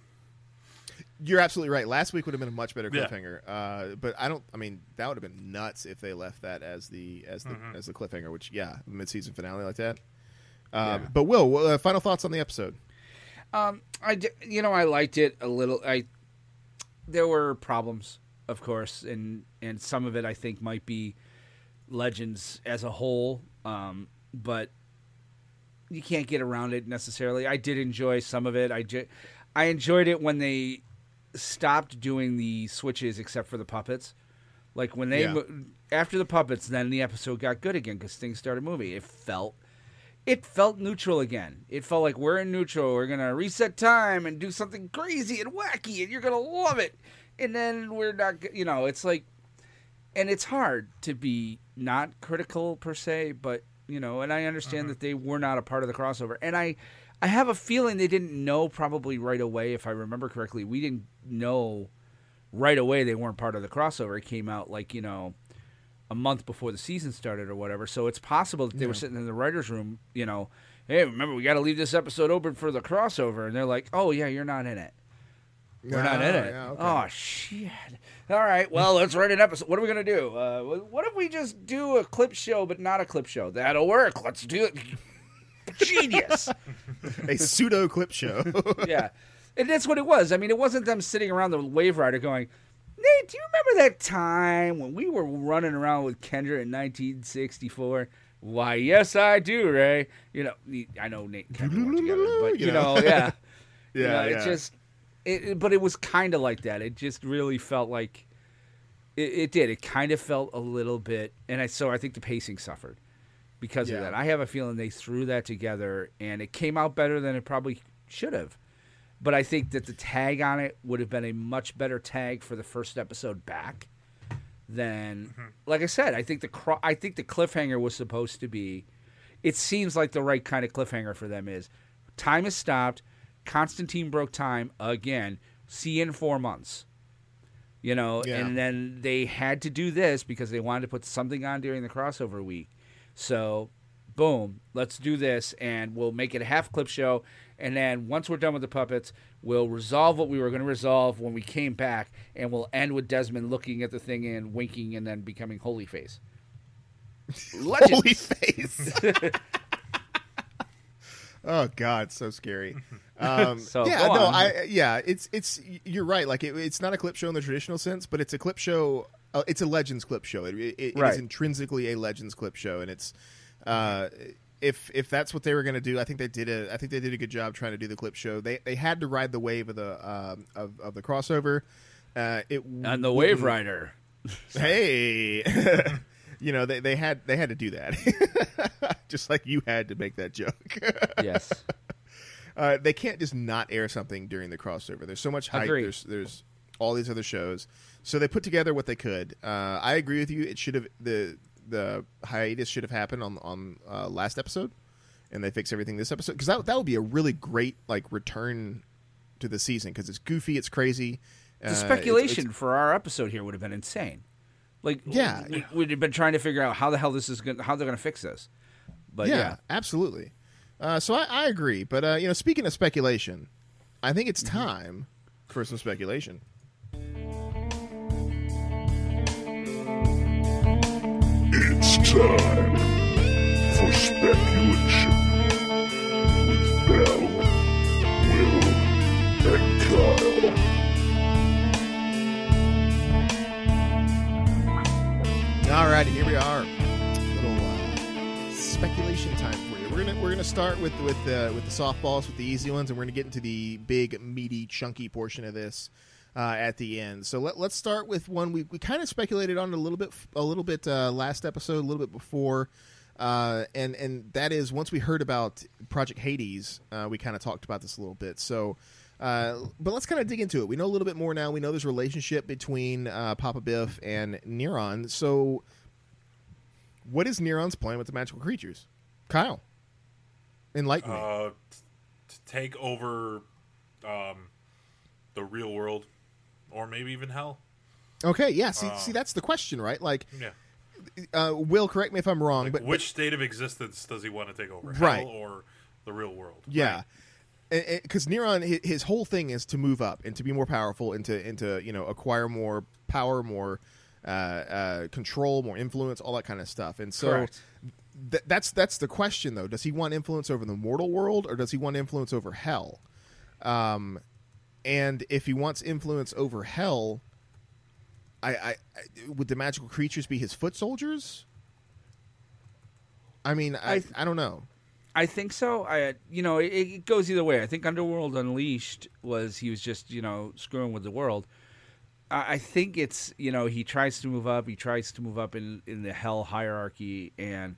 You're absolutely right. Last week would have been a much better Yeah. cliffhanger. Uh, but I don't. I mean, that would have been nuts if they left that as the as the Mm-hmm. as the cliffhanger. Which yeah, mid season finale like that. Um, Yeah. But Will, uh, final thoughts on the episode? Um, I d- you know I liked it a little. I there were problems, of course, and and some of it I think might be Legends as a whole. Um, but you can't get around it necessarily. I did enjoy some of it. I ju- I enjoyed it when they stopped doing the switches except for the puppets. Like when they Yeah. mo- after the puppets, then the episode got good again because things started moving. It felt it felt neutral again. It felt like we're in neutral. We're gonna reset time and do something crazy and wacky, and you're gonna love it. And then we're not, you know, it's like, and it's hard to be not critical per se, but you know, and I understand mm-hmm. that they were not a part of the crossover, and I, I have a feeling they didn't know probably right away, if I remember correctly. We didn't know right away they weren't part of the crossover. It came out like you know a month before the season started or whatever. So it's possible that they were sitting in the writers' room, you know, hey, remember we got to leave this episode open for the crossover, and they're like, oh yeah, you're not in it. We're not in Ah, it. yeah, okay. Oh shit! All right, well let's write an episode. What are we gonna do? Uh, what if we just do a clip show, but not a clip show? That'll work. Let's do it. <laughs> Genius. a pseudo clip show. <laughs> yeah. And that's what it was. I mean, it wasn't them sitting around the wave rider going, Nate, do you remember that time when we were running around with Kendra in 1964? Why, yes, I do, Ray. You know, I know Nate and Kendra weren't together, but <laughs> you know. know, yeah. You Yeah, know, yeah. It just, it, it- but it was kind of like that. It just really felt like, it, it did. It kind of felt a little bit, and I so I think the pacing suffered because Yeah. of that. I have a feeling they threw that together, and it came out better than it probably should have. But I think that the tag on it would have been a much better tag for the first episode back than, mm-hmm. like I said, I think the cro- I think the cliffhanger was supposed to be. It seems like the right kind of cliffhanger for them is time is stopped. Constantine broke time again. See you in four months. You know, Yeah. and then they had to do this because they wanted to put something on during the crossover week. So, boom, let's do this, and we'll make it a half clip show. And then once we're done with the puppets, we'll resolve what we were going to resolve when we came back, and we'll end with Desmond looking at the thing and winking, and then becoming holy face. Legend. Holy face. <laughs> oh God, so scary. <laughs> Um, So, yeah, no. I yeah, it's it's you're right. Like it, it's not a clip show in the traditional sense, but it's a clip show. Uh, it's a Legends clip show. It, it, it Right. is intrinsically a Legends clip show, and it's uh, if if that's what they were going to do, I think they did a I think they did a good job trying to do the clip show. They they had to ride the wave of the um, of of the crossover. Uh, it And the Wave Rider. hey <laughs> you know they, they had they had to do that <laughs> just like you had to make that joke <laughs> Yes. uh, they can't just not air something during the crossover there's so much hype Agreed. there's there's all these other shows so they put together what they could uh, i agree with you it should have the the hiatus should have happened on on uh, last episode and they fix everything this episode because that, that would be a really great like return to the season because it's goofy it's crazy uh, The speculation it's- for our episode here would have been insane. Like, Yeah. we, we'd have been trying to figure out how the hell this is going, how they're going to fix this. But yeah, yeah, absolutely. Uh, so I, I agree, but uh, you know, speaking of speculation, I think Mm-hmm. it's time for some speculation. Time for speculation with Bell, Will, and Kyle. Alrighty, here we are. Little uh, speculation time for you. We're gonna we're gonna start with with uh, with the softballs, with the easy ones, and we're gonna get into the big, meaty, chunky portion of this uh, at the end. So let, let's start with one we, we kind of speculated on a little bit a little bit uh, last episode, a little bit before. Uh, and and that is once we heard about Project Hades, uh, we kind of talked about this a little bit. So, uh, but let's kind of dig into it. We know a little bit more now. We know there's a relationship between uh, Papa Biff and Neron. So, what is Neron's plan with the magical creatures? Kyle, enlighten me. To take over um, the real world, or maybe even hell. okay, yeah. See, uh, see, that's the question, right? Like, Yeah. uh, Will, correct me if I'm wrong, but Which state of existence does he want to take over? Right. Hell or the real world? Yeah, because Neron, hi- his whole thing is to move up and to be more powerful and to and to you know acquire more power, more uh, uh, control, more influence, all that kind of stuff. And so th- that's that's the question though. Does he want influence over the mortal world or does he want influence over hell? Um, and if he wants influence over hell, I, I, I would the magical creatures be his foot soldiers? I mean, I, I, I- don't know. I think so. I you know it, it goes either way. I think Underworld Unleashed was he was just you know screwing with the world. I, I think it's you know he tries to move up. He tries to move up in in the hell hierarchy, and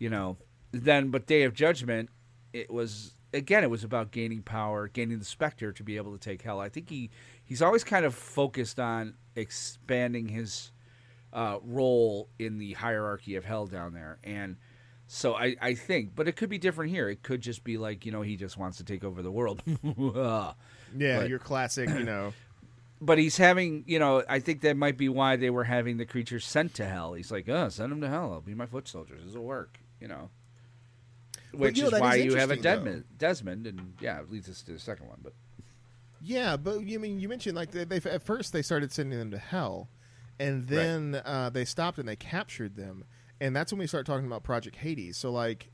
you know then but Day of Judgment, it was again it was about gaining power, gaining the Spectre to be able to take hell. I think he he's always kind of focused on expanding his uh, role in the hierarchy of hell down there and. So I, I think, but it could be different here. It could just be like, you know, he just wants to take over the world. <laughs> Yeah, But- your classic, you know. <clears throat> but he's having, you know, I think that might be why they were having the creatures sent to hell. He's like, oh, send them to hell. I'll be my foot soldiers. This will work, you know. Which you know, is why is you have a interesting, though. Desmond, Desmond, and yeah, it leads us to the second one. But Yeah, but you mean you mentioned like they, they at first they started sending them to hell, and then uh, they stopped and they captured them, and that's when we start talking about Project Hades. So like,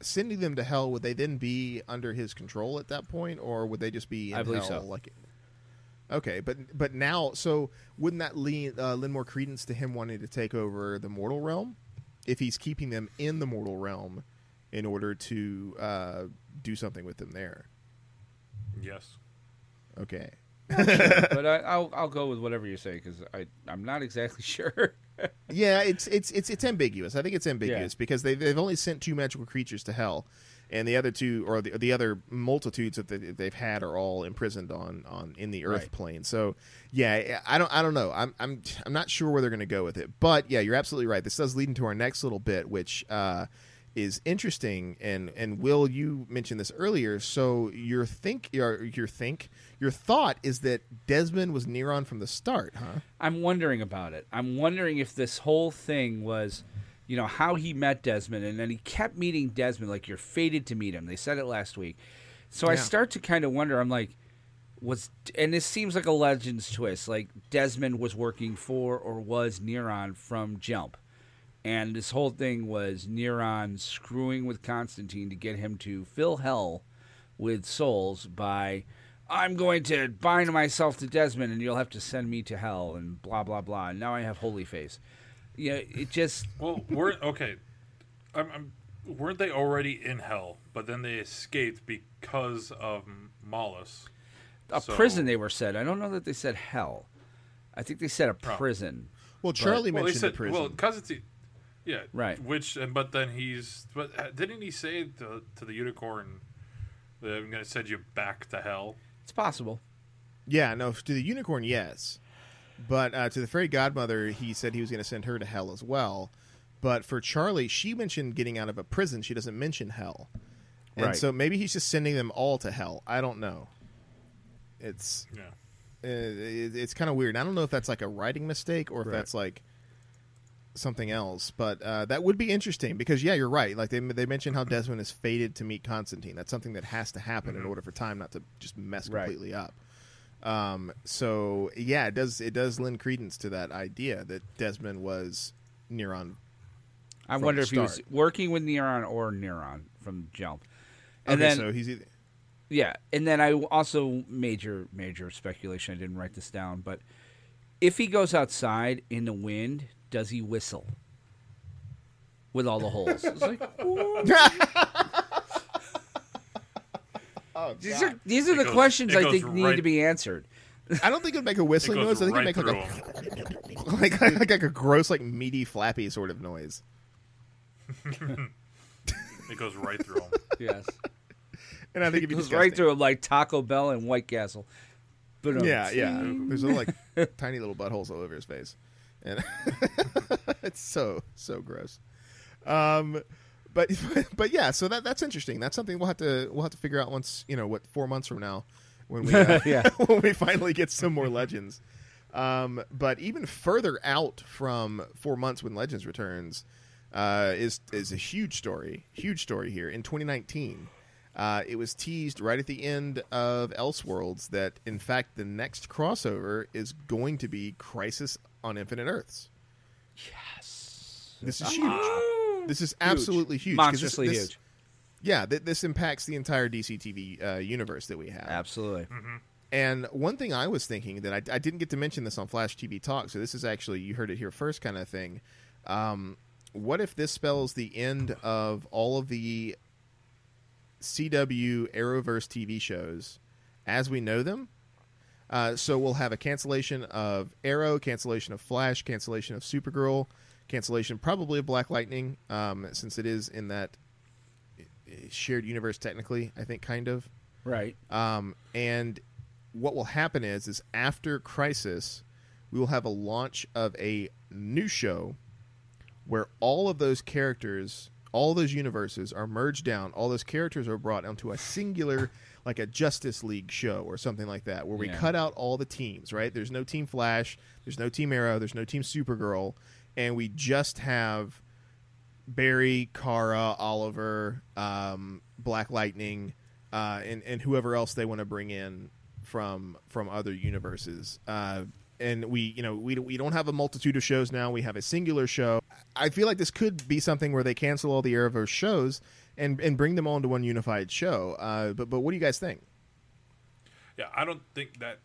sending them to hell would they then be under his control at that point, or would they just be in I believe hell? so. Like, okay, but but now, so wouldn't that lean, uh, lend more credence to him wanting to take over the mortal realm if he's keeping them in the mortal realm in order to uh, do something with them there? Yes. Okay. <laughs> but I, I'll I'll go with whatever you say because I I'm not exactly <laughs> sure. Yeah, it's it's it's it's ambiguous. I think it's ambiguous Yeah. because they they've only sent two magical creatures to hell, and the other two or the, the other multitudes that they, they've had are all imprisoned on on in the Earth Right. plane. So yeah, I don't I don't know. I'm I'm I'm not sure where they're going to go with it. But yeah, you're absolutely right. This does lead into our next little bit, which. uh is interesting and and Will you mentioned this earlier so your think your your think your thought is that Desmond was Neron from the start huh I'm wondering about it. I'm wondering if this whole thing was, you know, how he met Desmond, and then he kept meeting Desmond. Like you're fated to meet him. They said it last week. So I start to kind of wonder. I'm like, was and this seems like a Legends twist. Like Desmond was working for or was Neron from Jump, and this whole thing was Neron screwing with Constantine to get him to fill hell with souls by I'm going to bind myself to Desmond and you'll have to send me to hell and blah blah blah. And now I have holy face. Yeah, it just Well, we're okay. I'm, I'm, weren't they already in hell? But then they escaped because of Mallus. a So- prison they were said. I don't know that they said hell. I think they said a Oh. prison. well Charlie Well, they mentioned said the prison well, Constantine. Yeah, Right. Which, and but then he's, but uh, didn't he say to, to the unicorn that I'm going to send you back to hell? It's possible. Yeah, no, to the unicorn, yes. But uh, to the fairy godmother, he said he was going to send her to hell as well. But for Charlie, she mentioned getting out of a prison. She doesn't mention hell. And Right. so maybe he's just sending them all to hell. I don't know. It's Yeah. uh, it, it's kind of weird. I don't know if that's like a writing mistake or if Right. that's like something else. But uh, that would be interesting because yeah, you're right. Like they they mentioned how Desmond is fated to meet Constantine. That's something that has to happen in order for time not to just mess Right. completely up. Um, so yeah, it does it does lend credence to that idea that Desmond was Neron. I wonder if he was working with Neron or Neron from Jump. And okay, then so he's either, Yeah, and then I also major major speculation. I didn't write this down, but if he goes outside in the wind, does he whistle with all the holes? It's like, <laughs> oh, these are these are It the goes- questions I goes think need to be answered. I don't think it'd make a whistling noise. I think right it'd make like a <laughs> like, like, like a gross, like meaty, flappy sort of noise. <laughs> It goes right through him. Yes, And I think it it'd be goes right through him like Taco Bell and White Castle. But Yeah, yeah. There's little like tiny little buttholes all over his face, and <laughs> it's so so gross. Um, but <laughs> but yeah, so that that's interesting. That's something we'll have to we'll have to figure out once you know what four months from now when we <laughs> uh, Yeah. when we finally get some more legends. Um, but even further out from four months when Legends returns uh, is is a huge story, huge story here in 2019. Uh, it was teased right at the end of Elseworlds that, in fact, the next crossover is going to be Crisis on Infinite Earths. Yes, this is huge. This is absolutely huge. 'cause this- Monstrously this- huge. Yeah, th- this impacts the entire DC TV uh, universe that we have. Absolutely. And one thing I was thinking that I, I didn't get to mention this on Flash TV Talk, so this is actually you heard it here first, kind of thing. Um, what if this spells the end of all of the CW Arrowverse TV shows as we know them? Uh, so we'll have a cancellation of Arrow, cancellation of Flash, cancellation of Supergirl, cancellation probably of Black Lightning, um, since it is in that uh, shared universe technically. I think kind of. Right. Um, and what will happen is, is after Crisis, we will have a launch of a new show where all of those characters, all those universes are merged down. All those characters are brought onto a singular, like a Justice League show or something like that, where we Yeah. cut out all the teams. Right? There's no Team Flash, there's no Team Arrow, there's no Team Supergirl, and we just have Barry, Kara, Oliver, um, Black Lightning, uh, and and whoever else they want to bring in from from other universes. Uh, and we, you know, we we don't have a multitude of shows now. We have a singular show. I feel like this could be something where they cancel all the Arrowverse shows and and bring them all into one unified show. Uh, but but what do you guys think? Yeah, I don't think that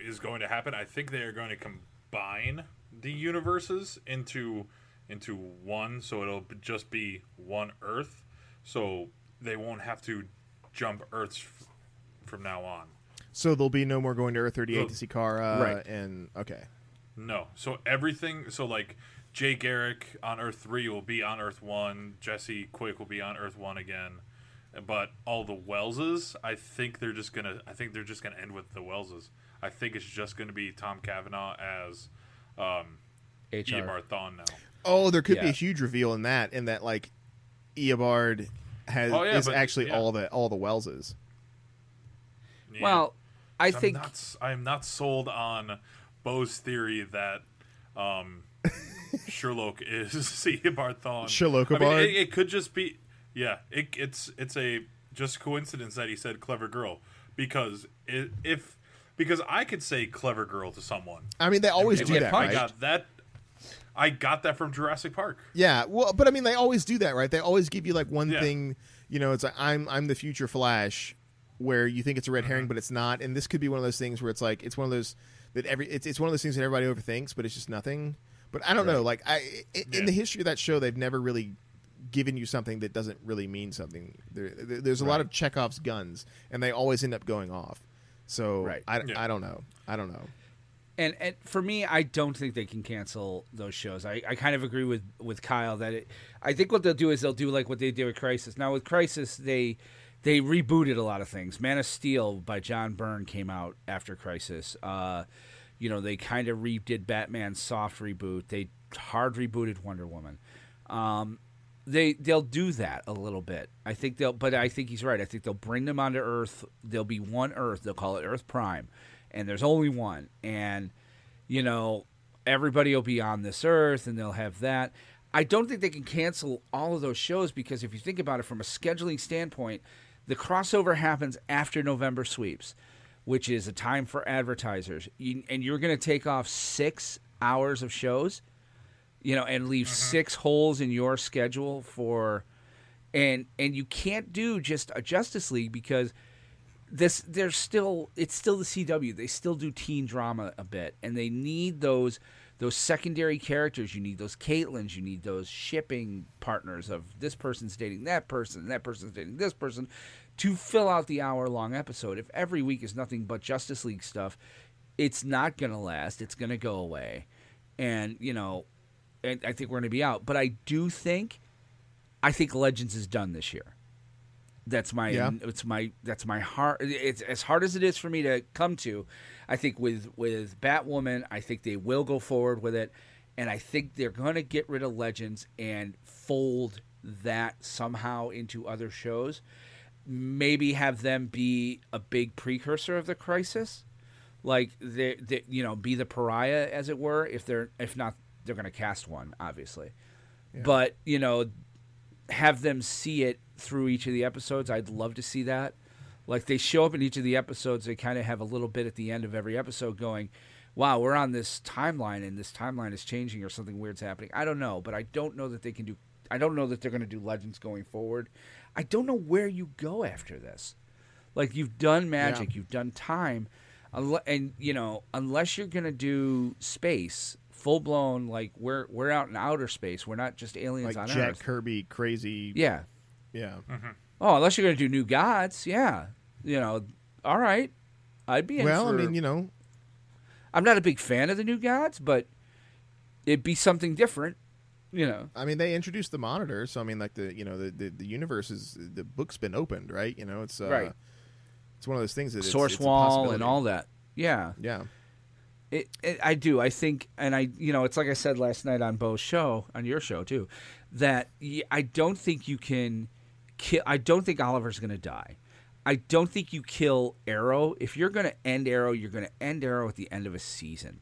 is going to happen. I think they are going to combine the universes into into one, so it'll just be one Earth. So they won't have to jump Earths from now on. So there'll be no more going to Earth 38 Well, to see Kara, right. and okay, No. So everything. So like Jay Garrick on Earth three will be on Earth one. Jesse Quick will be on Earth one again. But all the Wellses, I think they're just gonna. I think they're just gonna end with the Wellses. I think it's just gonna be Tom Cavanagh as um, HR. Eobard Thawne now. Oh, there could be a huge reveal in that, in that like Eobard has Oh, yeah, is but- actually yeah. all the all the Welleses. Yeah. Well, I think I'm not, I'm not sold on Bo's theory that um, <laughs> Sherlock is <laughs> Eobard Thawne. Sherlockabard? I mean, it, it could just be, yeah. It, it's it's a just coincidence that he said clever girl because it, if because I could say clever girl to someone. I mean, they always do that, I got that. I got that from Jurassic Park. Yeah, well, but I mean, they always do that, right? They always give you like one Yeah. thing. You know, it's like I'm I'm the future Flash, where you think it's a red herring, Mm-hmm. but it's not. And this could be one of those things where it's like it's one of those that every it's it's one of those things that everybody overthinks, but it's just nothing. But I don't know. Like I i Yeah. in the history of that show, they've never really given you something that doesn't really mean something. There, there- there's a lot of Chekhov's guns, and they always end up going off. So Right. I, Yeah. I don't know. I don't know. and and for me, I don't think they can cancel those shows. I, I kind of agree with with Kyle that it. I think what they'll do is they'll do like what they did with Crisis. Now with Crisis, they they rebooted a lot of things. Man of Steel by John Byrne came out after Crisis. Uh, you know, they kind of redid Batman's soft reboot. They hard rebooted Wonder Woman. Um, they they'll do that a little bit. I think they'll, but I think he's right. I think they'll bring them onto Earth. There'll be one Earth. They'll call it Earth Prime, and there's only one. And you know, everybody will be on this Earth, and they'll have that. I don't think they can cancel all of those shows because if you think about it from a scheduling standpoint, the crossover happens after November sweeps, which is a time for advertisers, you, and you're going to take off six hours of shows you know, and leave mm-hmm. six holes in your schedule for, and and you can't do just a Justice League because this there's still it's still the CW. They still do teen drama a bit, and they need those those secondary characters. You need those Caitlins. You need those shipping partners of this person's dating that person, that person's dating this person, to fill out the hour long episode. If every week is nothing but Justice League stuff, it's not going to last. It's going to go away, and you know I think we're going to be out. But I do think, I think Legends is done this year. That's my, Yeah. it's my, that's my heart. It's as hard as it is for me to come to. I think with with Batwoman, I think they will go forward with it, and I think they're going to get rid of Legends and fold that somehow into other shows. Maybe have them be a big precursor of the Crisis like they, they you know be the pariah as it were if they're if not they're going to cast one obviously but you know have them see it through each of the episodes i'd love to see that like they show up in each of the episodes they kind of have a little bit at the end of every episode going wow we're on this timeline and this timeline is changing or something weird's happening i don't know but i don't know that they can do I don't know that they're going to do Legends going forward. I don't know where you go after this. Like you've done Magic, you've done Time, and you know unless you're going to do space full blown, like we're we're out in outer space. We're not just aliens like on Jack Earth. Kirby, crazy. Yeah. Yeah. Oh, unless you're going to do New Gods, yeah. You know, all right. I'd be in Well, I mean, you know, I'm not a big fan of the New Gods, but it'd be something different. You know. I mean, they introduced the monitor, so I mean, like the you know the the, the universe is the book's been opened, right? You know, it's uh, Right. It's one of those things that it's, Source it's wall possibility. and all that. Yeah. Yeah, It, it, I do. I think, and I, you know, it's like I said last night on Bo's show, on your show too, that I don't think you can kill. I don't think Oliver's going to die. I don't think you kill Arrow. If you're going to end Arrow, you're going to end Arrow at the end of a season.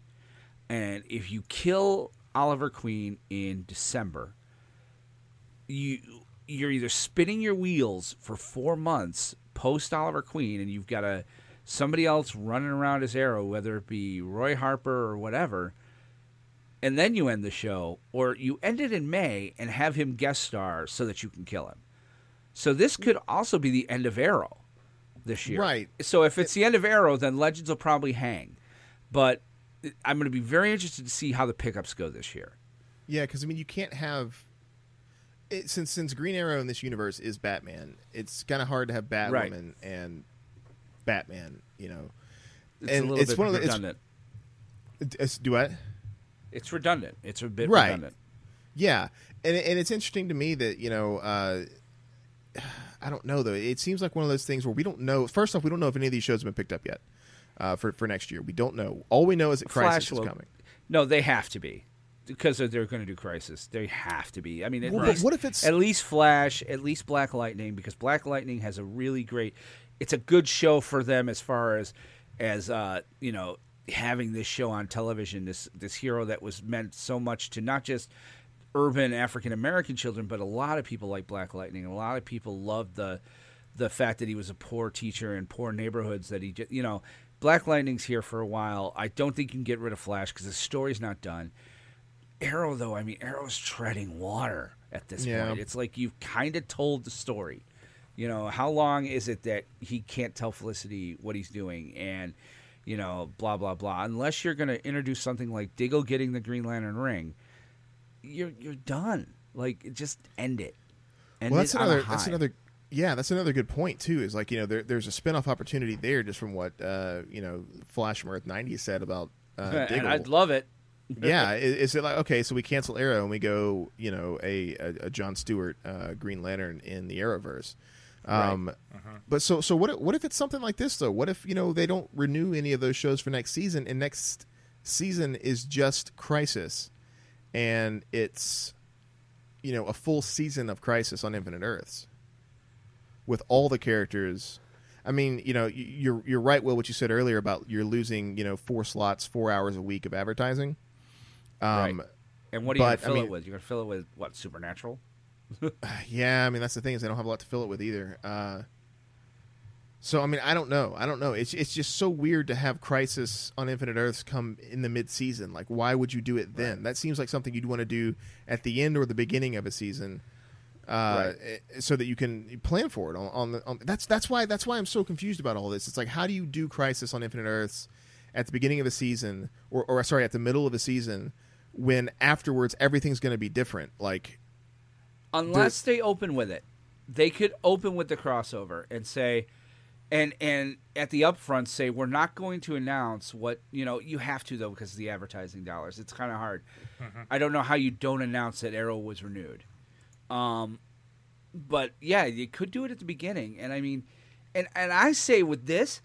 And if you kill Oliver Queen in December, you you're either spinning your wheels for four months post Oliver Queen, and you've got a somebody else running around as Arrow, whether it be Roy Harper or whatever, and then you end the show, or you end it in May and have him guest star so that you can kill him. So this could also be the end of Arrow this year, Right. So if it's the end of Arrow, then Legends will probably hang, but I'm going to be very interested to see how the pickups go this year. yeah, because I mean, you can't have it, since since Green Arrow in this universe is Batman. It's kind of hard to have Batwoman Right. and Batman. You know, It's And a little it's bit one of the- it's- redundant. It's- do what? It's redundant. It's a bit Right. redundant. Yeah, and and it's interesting to me that you know, uh, I don't know though. It seems like one of those things where we don't know. First off, we don't know if any of these shows have been picked up yet uh, for for next year. We don't know. All we know is that Crisis Flash is will- coming. No, they have to be because they're going to do Crisis. They have to be. I mean, at Well, least what if it's- at least Flash, at least Black Lightning, because Black Lightning has a really great. It's a good show for them as far as as uh, you know having this show on television. This this hero that was meant so much to not just urban African American children, but a lot of people like Black Lightning. A lot of people loved the the fact that he was a poor teacher in poor neighborhoods. That he, ju- you know, Black Lightning's here for a while. I don't think you can get rid of Flash because the story's not done. Arrow, though, I mean, Arrow's treading water at this Yeah. point. It's like you've kind of told the story. You know, how long is it that he can't tell Felicity what he's doing and, you know, blah, blah, blah. Unless you're going to introduce something like Diggle getting the Green Lantern ring, you're you're done. Like, just end it. End well, that's it on a another. That's another. Yeah, that's another good point too. Is like you know there, there's a spin-off opportunity there just from what uh, you know Flash from Earth ninety said about uh, <laughs> and Diggle. I'd love it. <laughs> yeah, is it like okay? So we cancel Arrow and we go, you know, a a, a John Stewart uh, Green Lantern in the Arrowverse. Um, But so so what? if- What if it's something like this though? What if you know they don't renew any of those shows for next season, and next season is just Crisis, and it's you know a full season of Crisis on Infinite Earths with all the characters. I mean, you know, you're you're right, Will. What you said earlier about you're losing, you know, four slots, four hours a week of advertising. Um, Right. And what are you but, to I fill mean- it with? You're going to fill it with what? Supernatural? <laughs> Yeah, I mean that's the thing is they don't have a lot to fill it with either. Uh, so I mean I don't know. I don't know. It's it's just so weird to have Crisis on Infinite Earths come in the mid season. Like why would you do it then? That seems like something you'd want to do at the end or the beginning of a season. Uh, eh, so that you can plan for it on, on the on, that's that's why that's why I'm so confused about all this. It's like how do you do Crisis on Infinite Earths at the beginning of a season or or sorry at the middle of a season when afterwards everything's going to be different. Like unless they open with it they could open with the crossover and say and and at the upfront say we're not going to announce what you know you have to though because of the advertising dollars. It's kind of hard i don't know how you don't announce that arrow was renewed. Um but yeah you could do it at the beginning. And i mean and and i say with this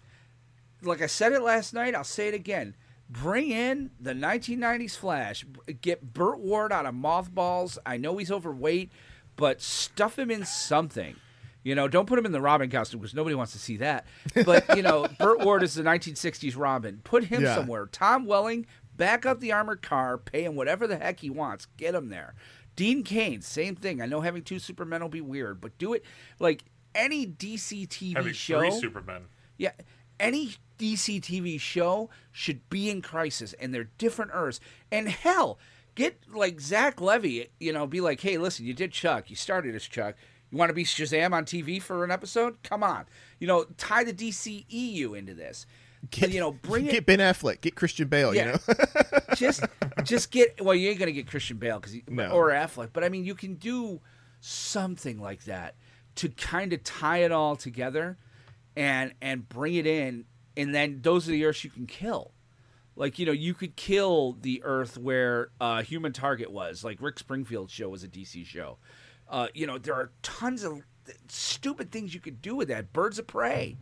like i said it last night i'll say it again. Bring in the 1990s flash. Get burt ward out of mothballs. I know he's overweight but stuff him in something you know don't put him in the robin costume because nobody wants to see that but you know <laughs> burt ward is the 1960s robin put him Yeah. somewhere tom welling back up the armored car pay him whatever the heck he wants get him there dean cain same thing i know having two supermen will be weird but do it like any dc tv Having show three Supermen. yeah, any DC TV show should be in crisis, and they're different Earths. And hell, get like Zach Levi, you know, be like, hey, listen, you did Chuck, you started as Chuck. You want to be Shazam on TV for an episode? Come on, you know, tie the DCEU into this. Get, you know, bring get it. Ben Affleck, get Christian Bale. Yeah. You know, <laughs> just, just get. Well, you ain't gonna get Christian Bale because No. or Affleck, but I mean, you can do something like that to kind of tie it all together, and and bring it in, and then those are the Earths you can kill. Like you know, you could kill the Earth where uh, Human Target was. Like Rick Springfield's show was a DC show. Uh, you know, there are tons of stupid things you could do with that. Birds of Prey,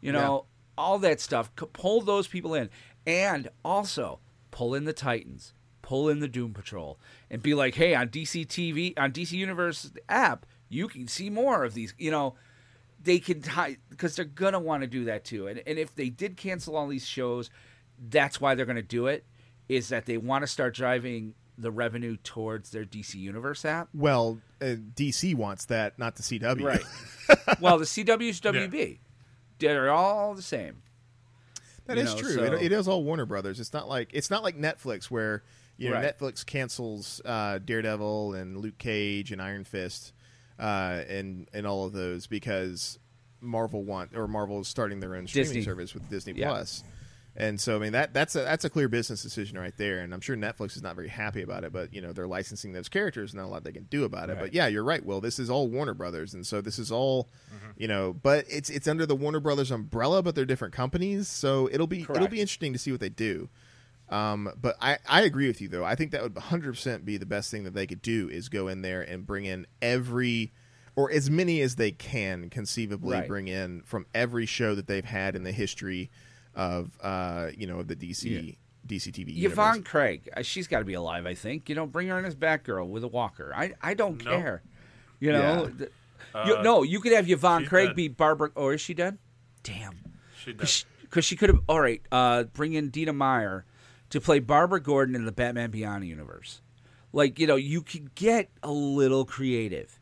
you know, all that stuff. Pull those people in, and also pull in the Titans, pull in the Doom Patrol, and be like, hey, on DC TV, on DC Universe app, you can see more of these. You know, they can tie because they're gonna want to do that too. And and if they did cancel all these shows, that's why they're gonna do it. Is that they want to start driving the revenue towards their DC Universe app? well, uh, DC wants that, not the CW. Right. <laughs> well, the CW's WB. They're all the same. That You is know, true. so- It, it is all Warner Brothers. It's not like it's not like Netflix where you know Right. Netflix cancels uh, Daredevil and Luke Cage and Iron Fist uh, and and all of those because Marvel want or Marvel is starting their own streaming Disney. service with Disney Yeah. Plus. And so I mean that that's a that's a clear business decision right there, and I'm sure Netflix is not very happy about it. But you know they're licensing those characters, not a lot they can do about it. But yeah, you're right. Will this is all Warner Brothers, and so this is all, you know, but it's it's under the Warner Brothers umbrella, but they're different companies, so it'll be it'll be interesting to see what they do. Um, but I, I agree with you though. I think that would 100% be the best thing that they could do is go in there and bring in every or as many as they can conceivably Right. bring in from every show that they've had in the history of uh, you know, the DC DC TV Yvonne universe. Craig, uh, she's got to be alive, I think. You know, bring her in as Batgirl with a walker. I I don't No. care. You know, Yeah. Th- you, no, you could have Yvonne Craig dead. be Barbara. Or is she dead? Damn. She does. Because she could have. All right, uh, bring in Dina Meyer to play Barbara Gordon in the Batman Beyond universe. Like you know, you could get a little creative.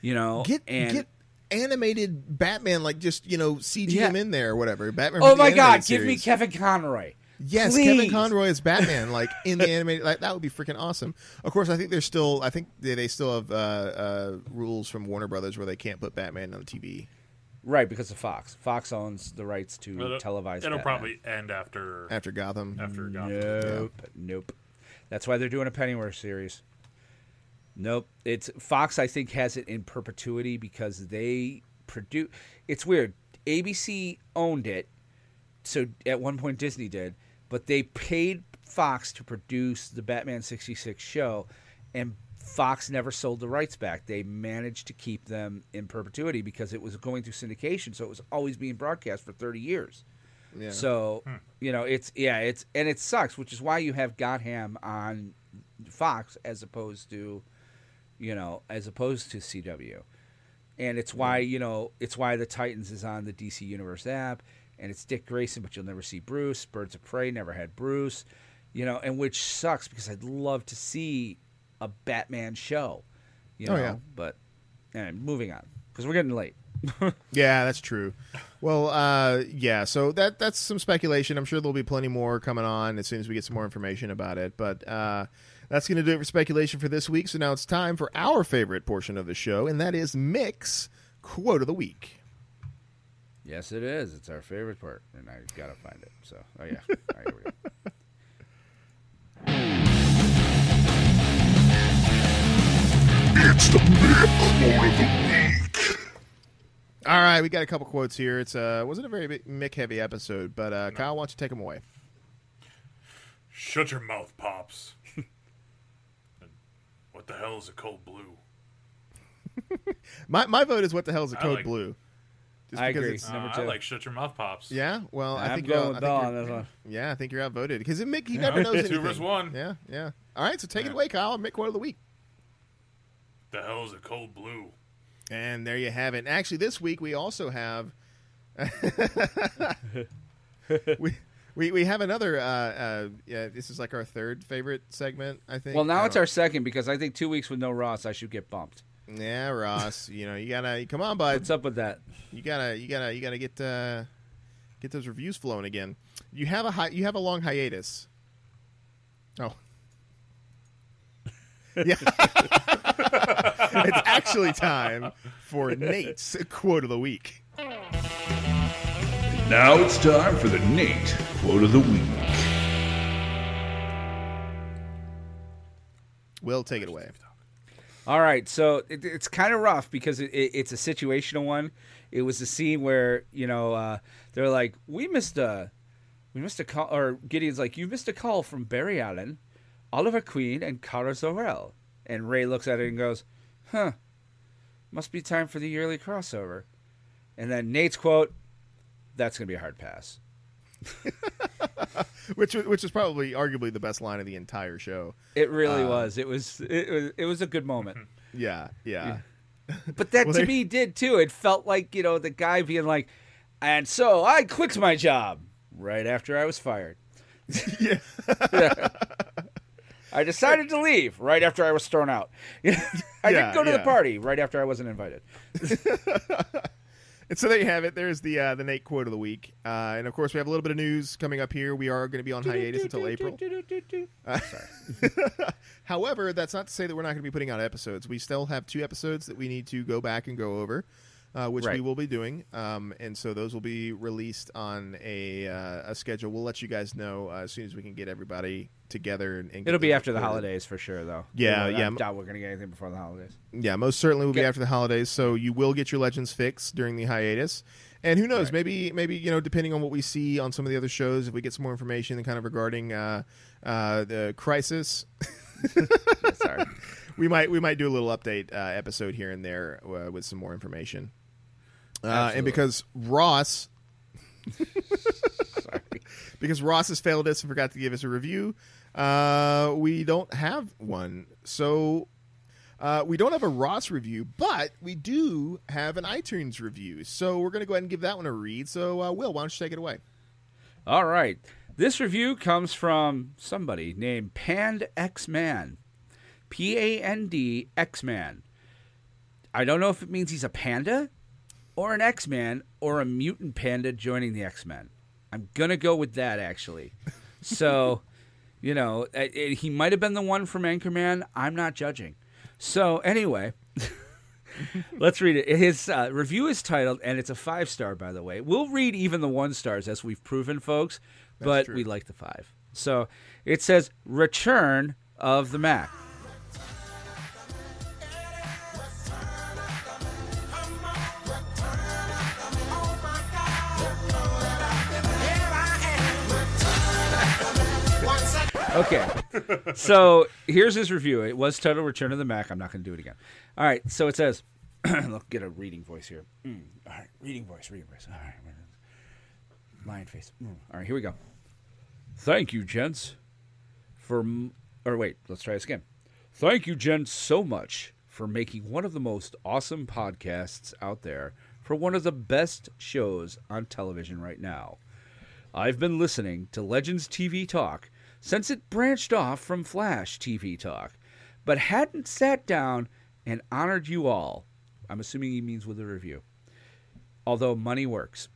You know, Get and get animated Batman like just, you know, CG Yeah. him in there or whatever. Batman oh my God, animated give me. Kevin Conroy. Yes, Kevin Conroy is Batman, <laughs> like in the animated, like that would be freaking awesome. Of course, I think there's still, I think they, they still have uh, uh, rules from Warner Brothers where they can't put Batman on the TV Right, because of Fox. Fox owns the rights to It'll- televise. It'll Batman. probably end after after Gotham. after Gotham. Nope. Nope. That's why they're doing a Pennyworth series. Nope. It's Fox. I think has it in perpetuity because they produce. It's weird. ABC owned it, so at one point Disney did, but they paid Fox to produce the Batman sixty six show, and Fox never sold the rights back. They managed to keep them in perpetuity because it was going through syndication, so it was always being broadcast for thirty years. Yeah. So hmm. you know, it's yeah, it's and it sucks, which is why you have Gotham on Fox as opposed to, you know, as opposed to CW, and it's why you know it's why the Titans is on the DC Universe app, and it's Dick Grayson, but you'll never see Bruce. Birds of Prey never had Bruce, you know, and which sucks because I'd love to see a Batman show, you know, Oh, yeah. but and moving on because we're getting late. <laughs> Yeah, that's true. Well, uh, yeah. So that that's some speculation. I'm sure there'll be plenty more coming on as soon as we get some more information about it. But uh, that's going to do it for speculation for this week. So now it's time for our favorite portion of the show, and that is Mick's Quote of the Week. Yes, it is. It's our favorite part, and I gotta find it. So, oh yeah, <laughs> All right, here we go. It's the Mick Quote of the Week. All right, we got a couple quotes here. It's uh, wasn't a very Mick heavy episode, but uh, Kyle, why don't you take them away? Shut your mouth, pops. And what the hell is a cold blue? <laughs> My my vote is what the hell is a I code like- blue? Just I because agree. it's- Uh, Number I two. like shut your mouth, pops. Yeah, well, I I'm think going you're, with I think Bill you're- this. Yeah, I think you're outvoted because Mick he never knows <laughs> anything. Two versus one. Yeah, yeah. All right, so take it Yeah. away, Kyle. Mick quote of the week. The hell is a cold blue? And there you have it. Actually, this week we also have <laughs> we, we we have another. Uh, uh, yeah, this is like our third favorite segment. I think. Well, now it's our second because I think two weeks with no Ross, I should get bumped. Yeah, Ross. <laughs> you know, you gotta come on, bud. What's up with that? You gotta you gotta you gotta get uh, get those reviews flowing again. You have a hi- you have a long hiatus. Oh. <laughs> Yeah. <laughs> it's actually time for Nate's quote of the week. Now it's time for the Nate quote of the week. Will take it away. All right, so it, it's kind of rough because it, it, it's a situational one. It was a scene where you know uh, they're like, "We missed a, we missed a call," or Gideon's like, "You missed a call from Barry Allen, Oliver Queen, and Kara Zor-El." And Ray looks at it and goes, "Huh, must be time for the yearly crossover." And then Nate's quote, "That's gonna be a hard pass." <laughs> Which which is probably arguably the best line of the entire show. It really um, was. It was. It was. It was a good moment. Mm-hmm. Yeah, yeah. <laughs> But that Well, to they- me did too. It felt like, you know, the guy being like, and so I quit my job right after I was fired. Yeah. yeah. <laughs> I decided to leave right after I was thrown out. I Yeah, didn't go to the party right after I wasn't invited. And <laughs> so there you have it. There's the uh, the Nate quote of the week. Uh, and of course, we have a little bit of news coming up here. We are going to be on hiatus until April. However, that's not to say that we're not going to be putting out episodes. We still have two episodes that we need to go back and go over, uh, which we will be doing. Um, and so those will be released on a uh, a schedule. We'll let you guys know uh, as soon as we can get everybody together. And, and It'll be after the holidays for sure, though. Yeah, I yeah. doubt we're going to get anything before the holidays. Yeah, most certainly will be after the holidays. So you will get your legends fix during the hiatus. And who knows? Right. Maybe, maybe you know, depending on what we see on some of the other shows, if we get some more information, kind of regarding uh, uh, the crisis, <laughs> Sorry. we might we might do a little update uh, episode here and there uh, with some more information. Uh, and because Ross, <laughs> because Ross has failed us and forgot to give us a review, uh, we don't have one. So uh, we don't have a Ross review, but we do have an iTunes review. So we're going to go ahead and give that one a read. So, uh, Will, why don't you take it away? All right. This review comes from somebody named Pand X Man. P A N D X Man. I don't know if it means he's a panda or an X Man or a mutant panda joining the X Men. I'm going to go with that, actually. So, <laughs> you know, uh, uh, he might have been the one from Anchorman. I'm not judging. So, anyway. <laughs> Let's read it. His uh, review is titled, and it's a five star, by the way. We'll read even the one stars, as we've proven, folks, but true. we like the five. So it says, Return of the Mac. Okay. so here's his review. It was titled Return of the Mac. I'm not going to do it again. All right. So it says, <clears throat> let's get a reading voice here. Mm, all right. Reading voice, reading voice. All right. Lion face. Mm, all right. Here we go. Thank you, gents, for. m- Or wait, let's try this again. Thank you, gents, so much for making one of the most awesome podcasts out there for one of the best shows on television right now. I've been listening to Legends TV Talk since it branched off from Flash TV Talk, but hadn't sat down and honored you all. I'm assuming he means with a review. Although money works.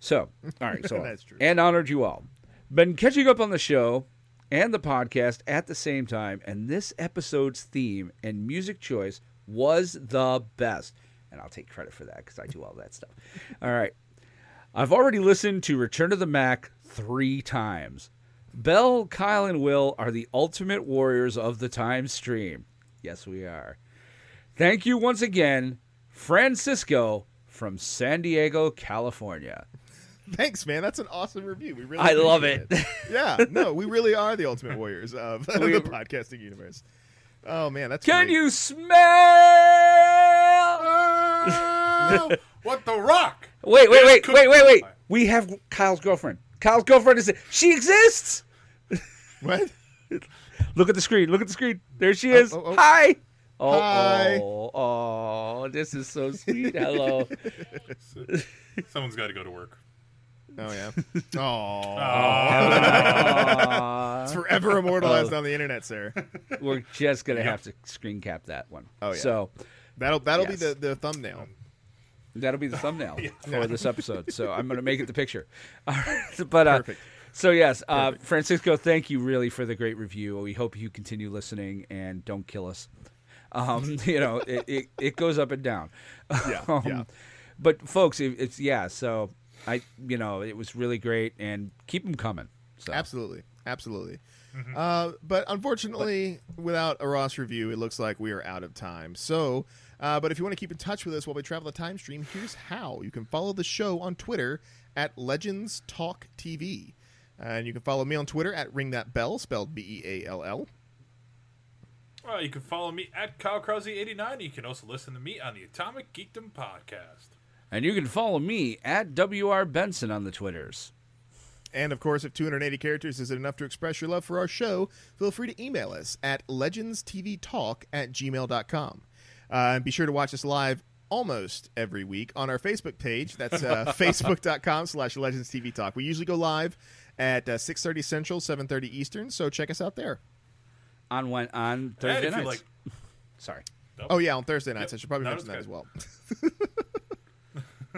So, all right, so <laughs> That's true. and honored you all. Been catching up on the show and the podcast at the same time, and this episode's theme and music choice was the best. And I'll take credit for that because I do all that stuff. All right. I've already listened to Return to the Mac three times. Beall, Kyle, and Will are the ultimate warriors of the time stream. Yes, we are. Thank you once again, Francisco from San Diego, California. Thanks, man. That's an awesome review. We really I love appreciate it. yeah, no, we really are the ultimate warriors of <laughs> We- the podcasting universe. Oh man, that's Can great. you smell? <laughs> what the rock? Wait, wait, wait, wait, wait, wait. We have Kyle's girlfriend. Kyle's girlfriend is. She exists. What? <laughs> Look at the screen. Look at the screen. There she is. oh, oh. Hi. Oh, Hi. oh, oh, this is so sweet. Hello. <laughs> Someone's got to go to work. Oh yeah. <laughs> Oh, Aw. it's forever immortalized Oh. on the internet, sir. We're just gonna have to screen cap that one. Oh, yeah. So That'll that'll Yes. be the, the thumbnail. that'll be the thumbnail for this episode. So I'm gonna make it the picture. All right. But uh, Perfect. So yes, uh, Francisco, thank you really for the great review. We hope you continue listening and don't kill us. Um, <laughs> you know, it, it, it goes up and down. Yeah, <laughs> Um, yeah. But folks, it, it's yeah. So I, you know, it was really great, and keep them coming. So Absolutely, absolutely. Uh, but unfortunately, without a Ross review, it looks like we are out of time. So, uh, but if you want to keep in touch with us while we travel the time stream, here's how: you can follow the show on Twitter at Legends Talk TV, and you can follow me on Twitter at Ring That Beall, spelled B E A L L. Well, you can follow me at Kyle Krause89. You can also listen to me on the Atomic Geekdom podcast. and you can follow me at WR Benson on the Twitters. And of course, if 280 characters isn't enough to express your love for our show, feel free to email us at legendstvtalk at gmail.com. Uh, and be sure to watch us live almost every week on our Facebook page. That's uh, <laughs> facebook.com slash legendstvtalk. We usually go live at uh, 6.30 Central, 7.30 Eastern, so check us out there. On when on Thursday if nights. like, <laughs> Sorry. Oh, yeah, on Thursday nights. Yep. I should probably No, mention that as well. <laughs> <laughs>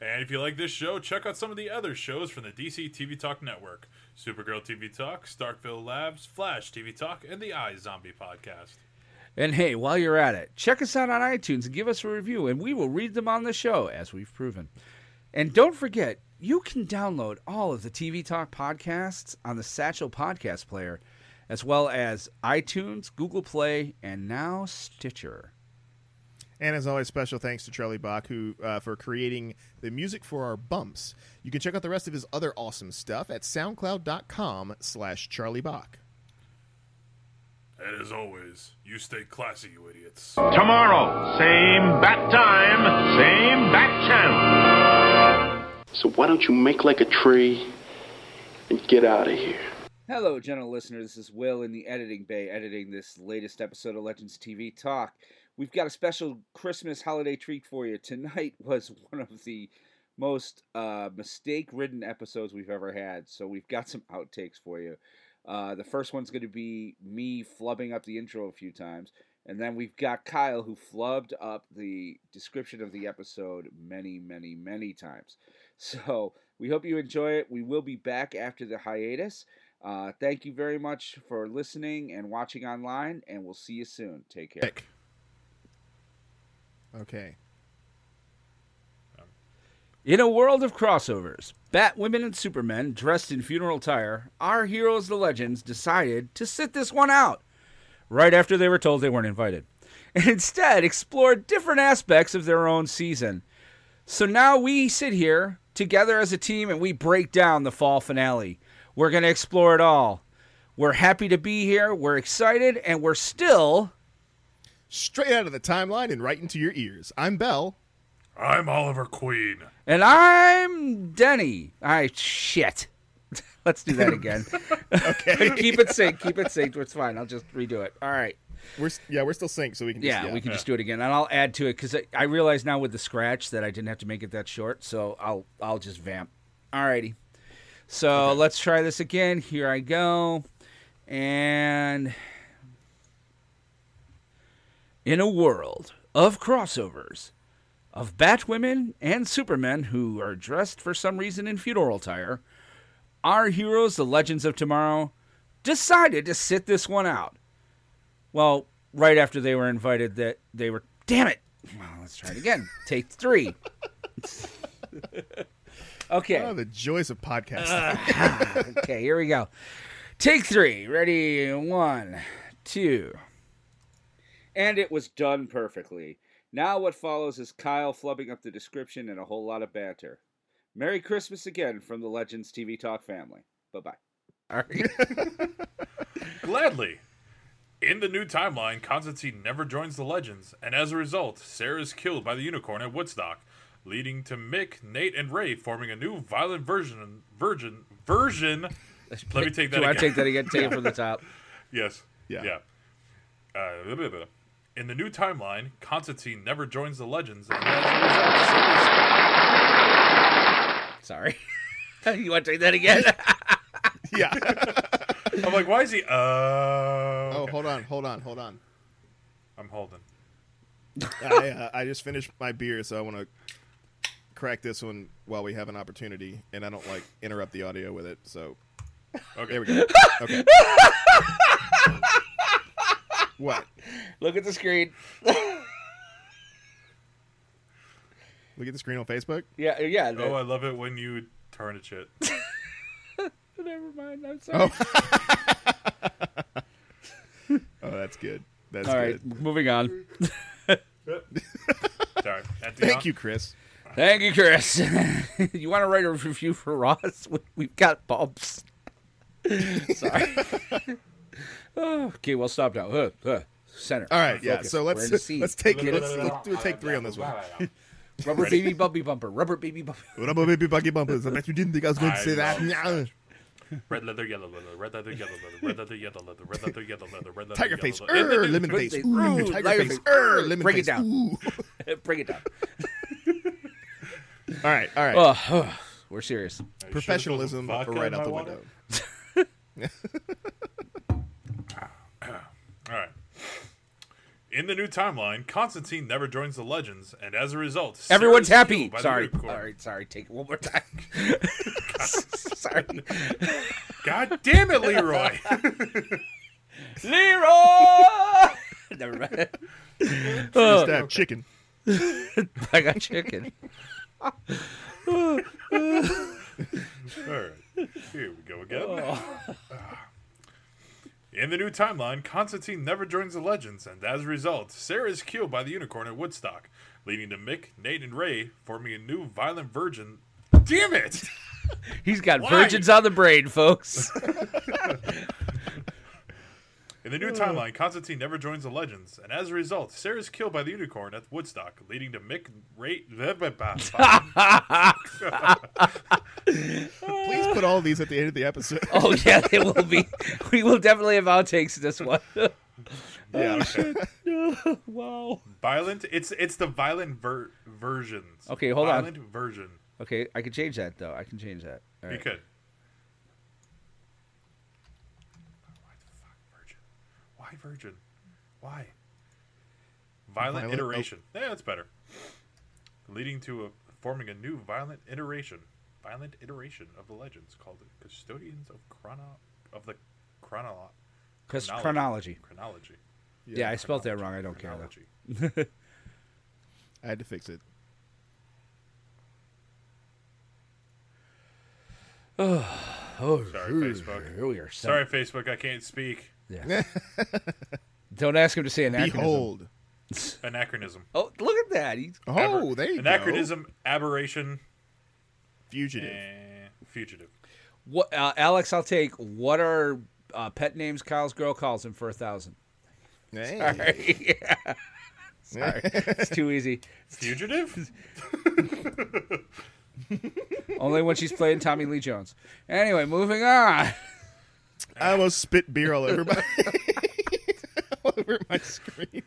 and if you like this show, check out some of the other shows from the DC TV Talk Network: Supergirl TV Talk, Starkville Labs, Flash TV Talk, and the iZombie podcast. And hey, while you're at it, check us out on iTunes and give us a review, and we will read them on the show, as we've proven. And don't forget, you can download all of the TV Talk podcasts on the Satchel Podcast Player, as well as iTunes, Google Play, and now Stitcher. And as always, special thanks to Charlie Bach who uh, for creating the music for our bumps. You can check out the rest of his other awesome stuff at soundcloud.com slash Charlie Bach. And as always, you stay classy, you idiots. Tomorrow, same bat time, same bat channel. So why don't you make like a tree and get out of here? Hello, gentle listener. This is Will in the editing bay, editing this latest episode of Legends TV Talk. We've got a special Christmas holiday treat for you. Tonight <laughs> was one of the most uh, mistake ridden episodes we've ever had, so we've got some outtakes for you. Uh, the first one's going to be me flubbing up the intro a few times, and then we've got Kyle who flubbed up the description of the episode many, many, many times. So we hope you enjoy it. We will be back after the hiatus. Uh, thank you very much for listening and watching online, and we'll see you soon. Take care. Okay. In a world of crossovers, Batwomen and Supermen dressed in funeral attire, our heroes, the legends, decided to sit this one out right after they were told they weren't invited, and instead explored different aspects of their own season. So now we sit here together as a team and we break down the fall finale. We're going to explore it all. We're happy to be here, we're excited, and we're still. Straight out of the timeline and right into your ears. I'm Beall. I'm Oliver Queen. And I'm Denny. I shit. <laughs> Let's do that again. <laughs> Okay. <laughs> keep it synced. Keep it synced. It's fine. I'll just redo it. All right. We're yeah, we're still synced, so we can just, Yeah, we can just do it again, and I'll add to it because I, I realize now with the scratch that I didn't have to make it that short, so I'll I'll just vamp. Alrighty. So let's try this again. Here I go, and in a world of crossovers, of Batwomen and Supermen who are dressed for some reason in funeral attire, our heroes, the Legends of Tomorrow, decided to sit this one out. Well, right after they were invited, that they were. Damn it! Well, let's try it again. Take three. <laughs> okay. Oh, the joys of podcasting. Uh, <laughs> okay, here we go. Take three. Ready? One, two. And it was done perfectly. Now what follows is Kyle flubbing up the description and a whole lot of banter. Merry Christmas again from the Legends TV Talk family. Bye bye. All right. Gladly. In the new timeline, Constantine never joins the Legends, and as a result, Sara is killed by the unicorn at Woodstock, leading to Mick, Nate, and Ray forming a new violent version. Virgin version. Let me take that Do I take that again? Take it from the <laughs> top. Yes. Yeah. Yeah. Uh, blah, blah, blah. In the new timeline, Constantine never joins the Legends, and as a result, Sara's... Sorry. <laughs> you want to take that again? <laughs> yeah. A result, I'm like, why is he? Uh, oh, hold on, hold on, hold on. I'm holding. I uh, I just finished my beer, so I want to crack this one while we have an opportunity, and I don't like interrupt the audio with it. So Okay. there we go. Okay. what? Look at the screen. Look at the screen on Facebook. Yeah, yeah. Oh, I love it when you turn it shit. Never mind. I'm sorry. Oh, <laughs> that's good. That's All good. right, moving on. <laughs> Sorry. Thank on- you, Chris. Thank you, Chris. <laughs> you want to write a review for Ross? We- We've got bumps. Sorry. Oh, okay, well, stop now. Uh, uh, center. All right, yeah. So let's the let's take Get let's, it. let's do a take three on this one. Rubber baby bumpy bumper. Rubber baby bumpy. Rubber baby buggy bumpers. I bet you didn't think I was going to say that. Love Yeah. Red leather, yellow leather, red leather, yellow leather, red leather, yellow leather, red leather, yellow leather, red leather, Tiger face, er, lemon face, face, ooh, ooh, tiger tiger face, face, er, lemon face. <laughs> Bring it down. ooh. Bring it down. All right, all right. Oh, oh, we're serious. You sure Professionalism right out the window. <laughs> <laughs> All right. In the new timeline, Constantine never joins the Legends, and as a result, Sara Everyone's happy. by the Sorry. Unicorn. All right, sorry. Take it one more time. <laughs> sorry. God damn it, Leroy! <laughs> Leroy! Never mind. Used Oh, to have chicken. <laughs> I got chicken. All right, here we go again. Oh. Ah. In the new timeline, Constantine never joins the Legends, and as a result, Sara is killed by the Unicorn at Woodstock, leading to Mick, Nate, and Ray forming a new violent virgin. Damn it! <laughs> He's got Why? virgins on the brain, folks. <laughs> In the new hmm. timeline, Constantine never joins the Legends, and as a result, Sara is killed by the Unicorn at Woodstock, leading to Mick, Ray. <laughs> Please put all these at the end of the episode. <laughs> oh yeah, they will be. We will definitely have outtakes this one. <laughs> yeah. Oh, wow. violent. It's it's the violent ver- versions. Okay, hold on. violent version. Okay, I can change that though. I can change that. All You right. could. Why the fuck virgin? Why virgin? Why? Violent, Violent- oh. iteration. Yeah, that's better. Leading to a, forming a new violent iteration, violent iteration of the legends called the custodians of chrono of the chronolo- Because chronology. Chronology. Yeah, I spelled that wrong. I don't care though. <laughs> I had to fix it. <sighs> Oh, Sorry, Facebook. Here we are. Sorry, Facebook. I can't speak. Yeah. <laughs> Don't ask him to say anachronism. Behold. Anachronism. Oh, look at that. He's Oh, Aber- there you Anachronism, aberration. Fugitive. and fugitive. what? Uh, Alex, I'll take. What are uh, pet names Kyle's girl calls him for a thousand? Hey. <laughs> Sorry. <laughs> yeah. Sorry, it's too easy. Fugitive? Only when she's playing Tommy Lee Jones. Anyway, moving on. I almost spit beer all over my <laughs> all over my screen.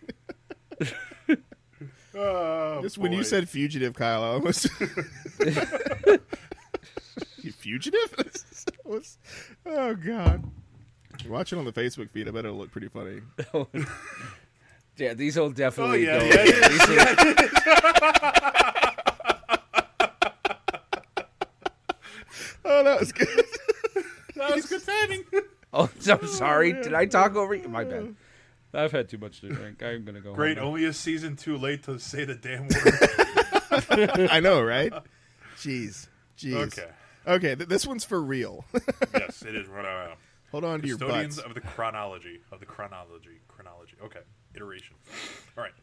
Oh, Just when you said fugitive, Kyle, I almost <laughs> you fugitive. <laughs> Was- oh God! Watch it on the Facebook feed. I bet it'll look pretty funny. Yeah, these will Oh, definitely yeah, go. yeah, yeah. these Oh, that was good. That was good timing. <laughs> oh, I'm sorry. Did I talk over you? My bad. I've had too much to drink. I'm gonna go. Great, home now. only a season too late to say the damn word. <laughs> I know, right? Jeez, jeez. okay. okay. Th- this one's for real. <laughs> Yes, it is. Right around. Hold on to your Custodians butts. of the chronology. Of the chronology. Chronology. Okay. Iteration. All right.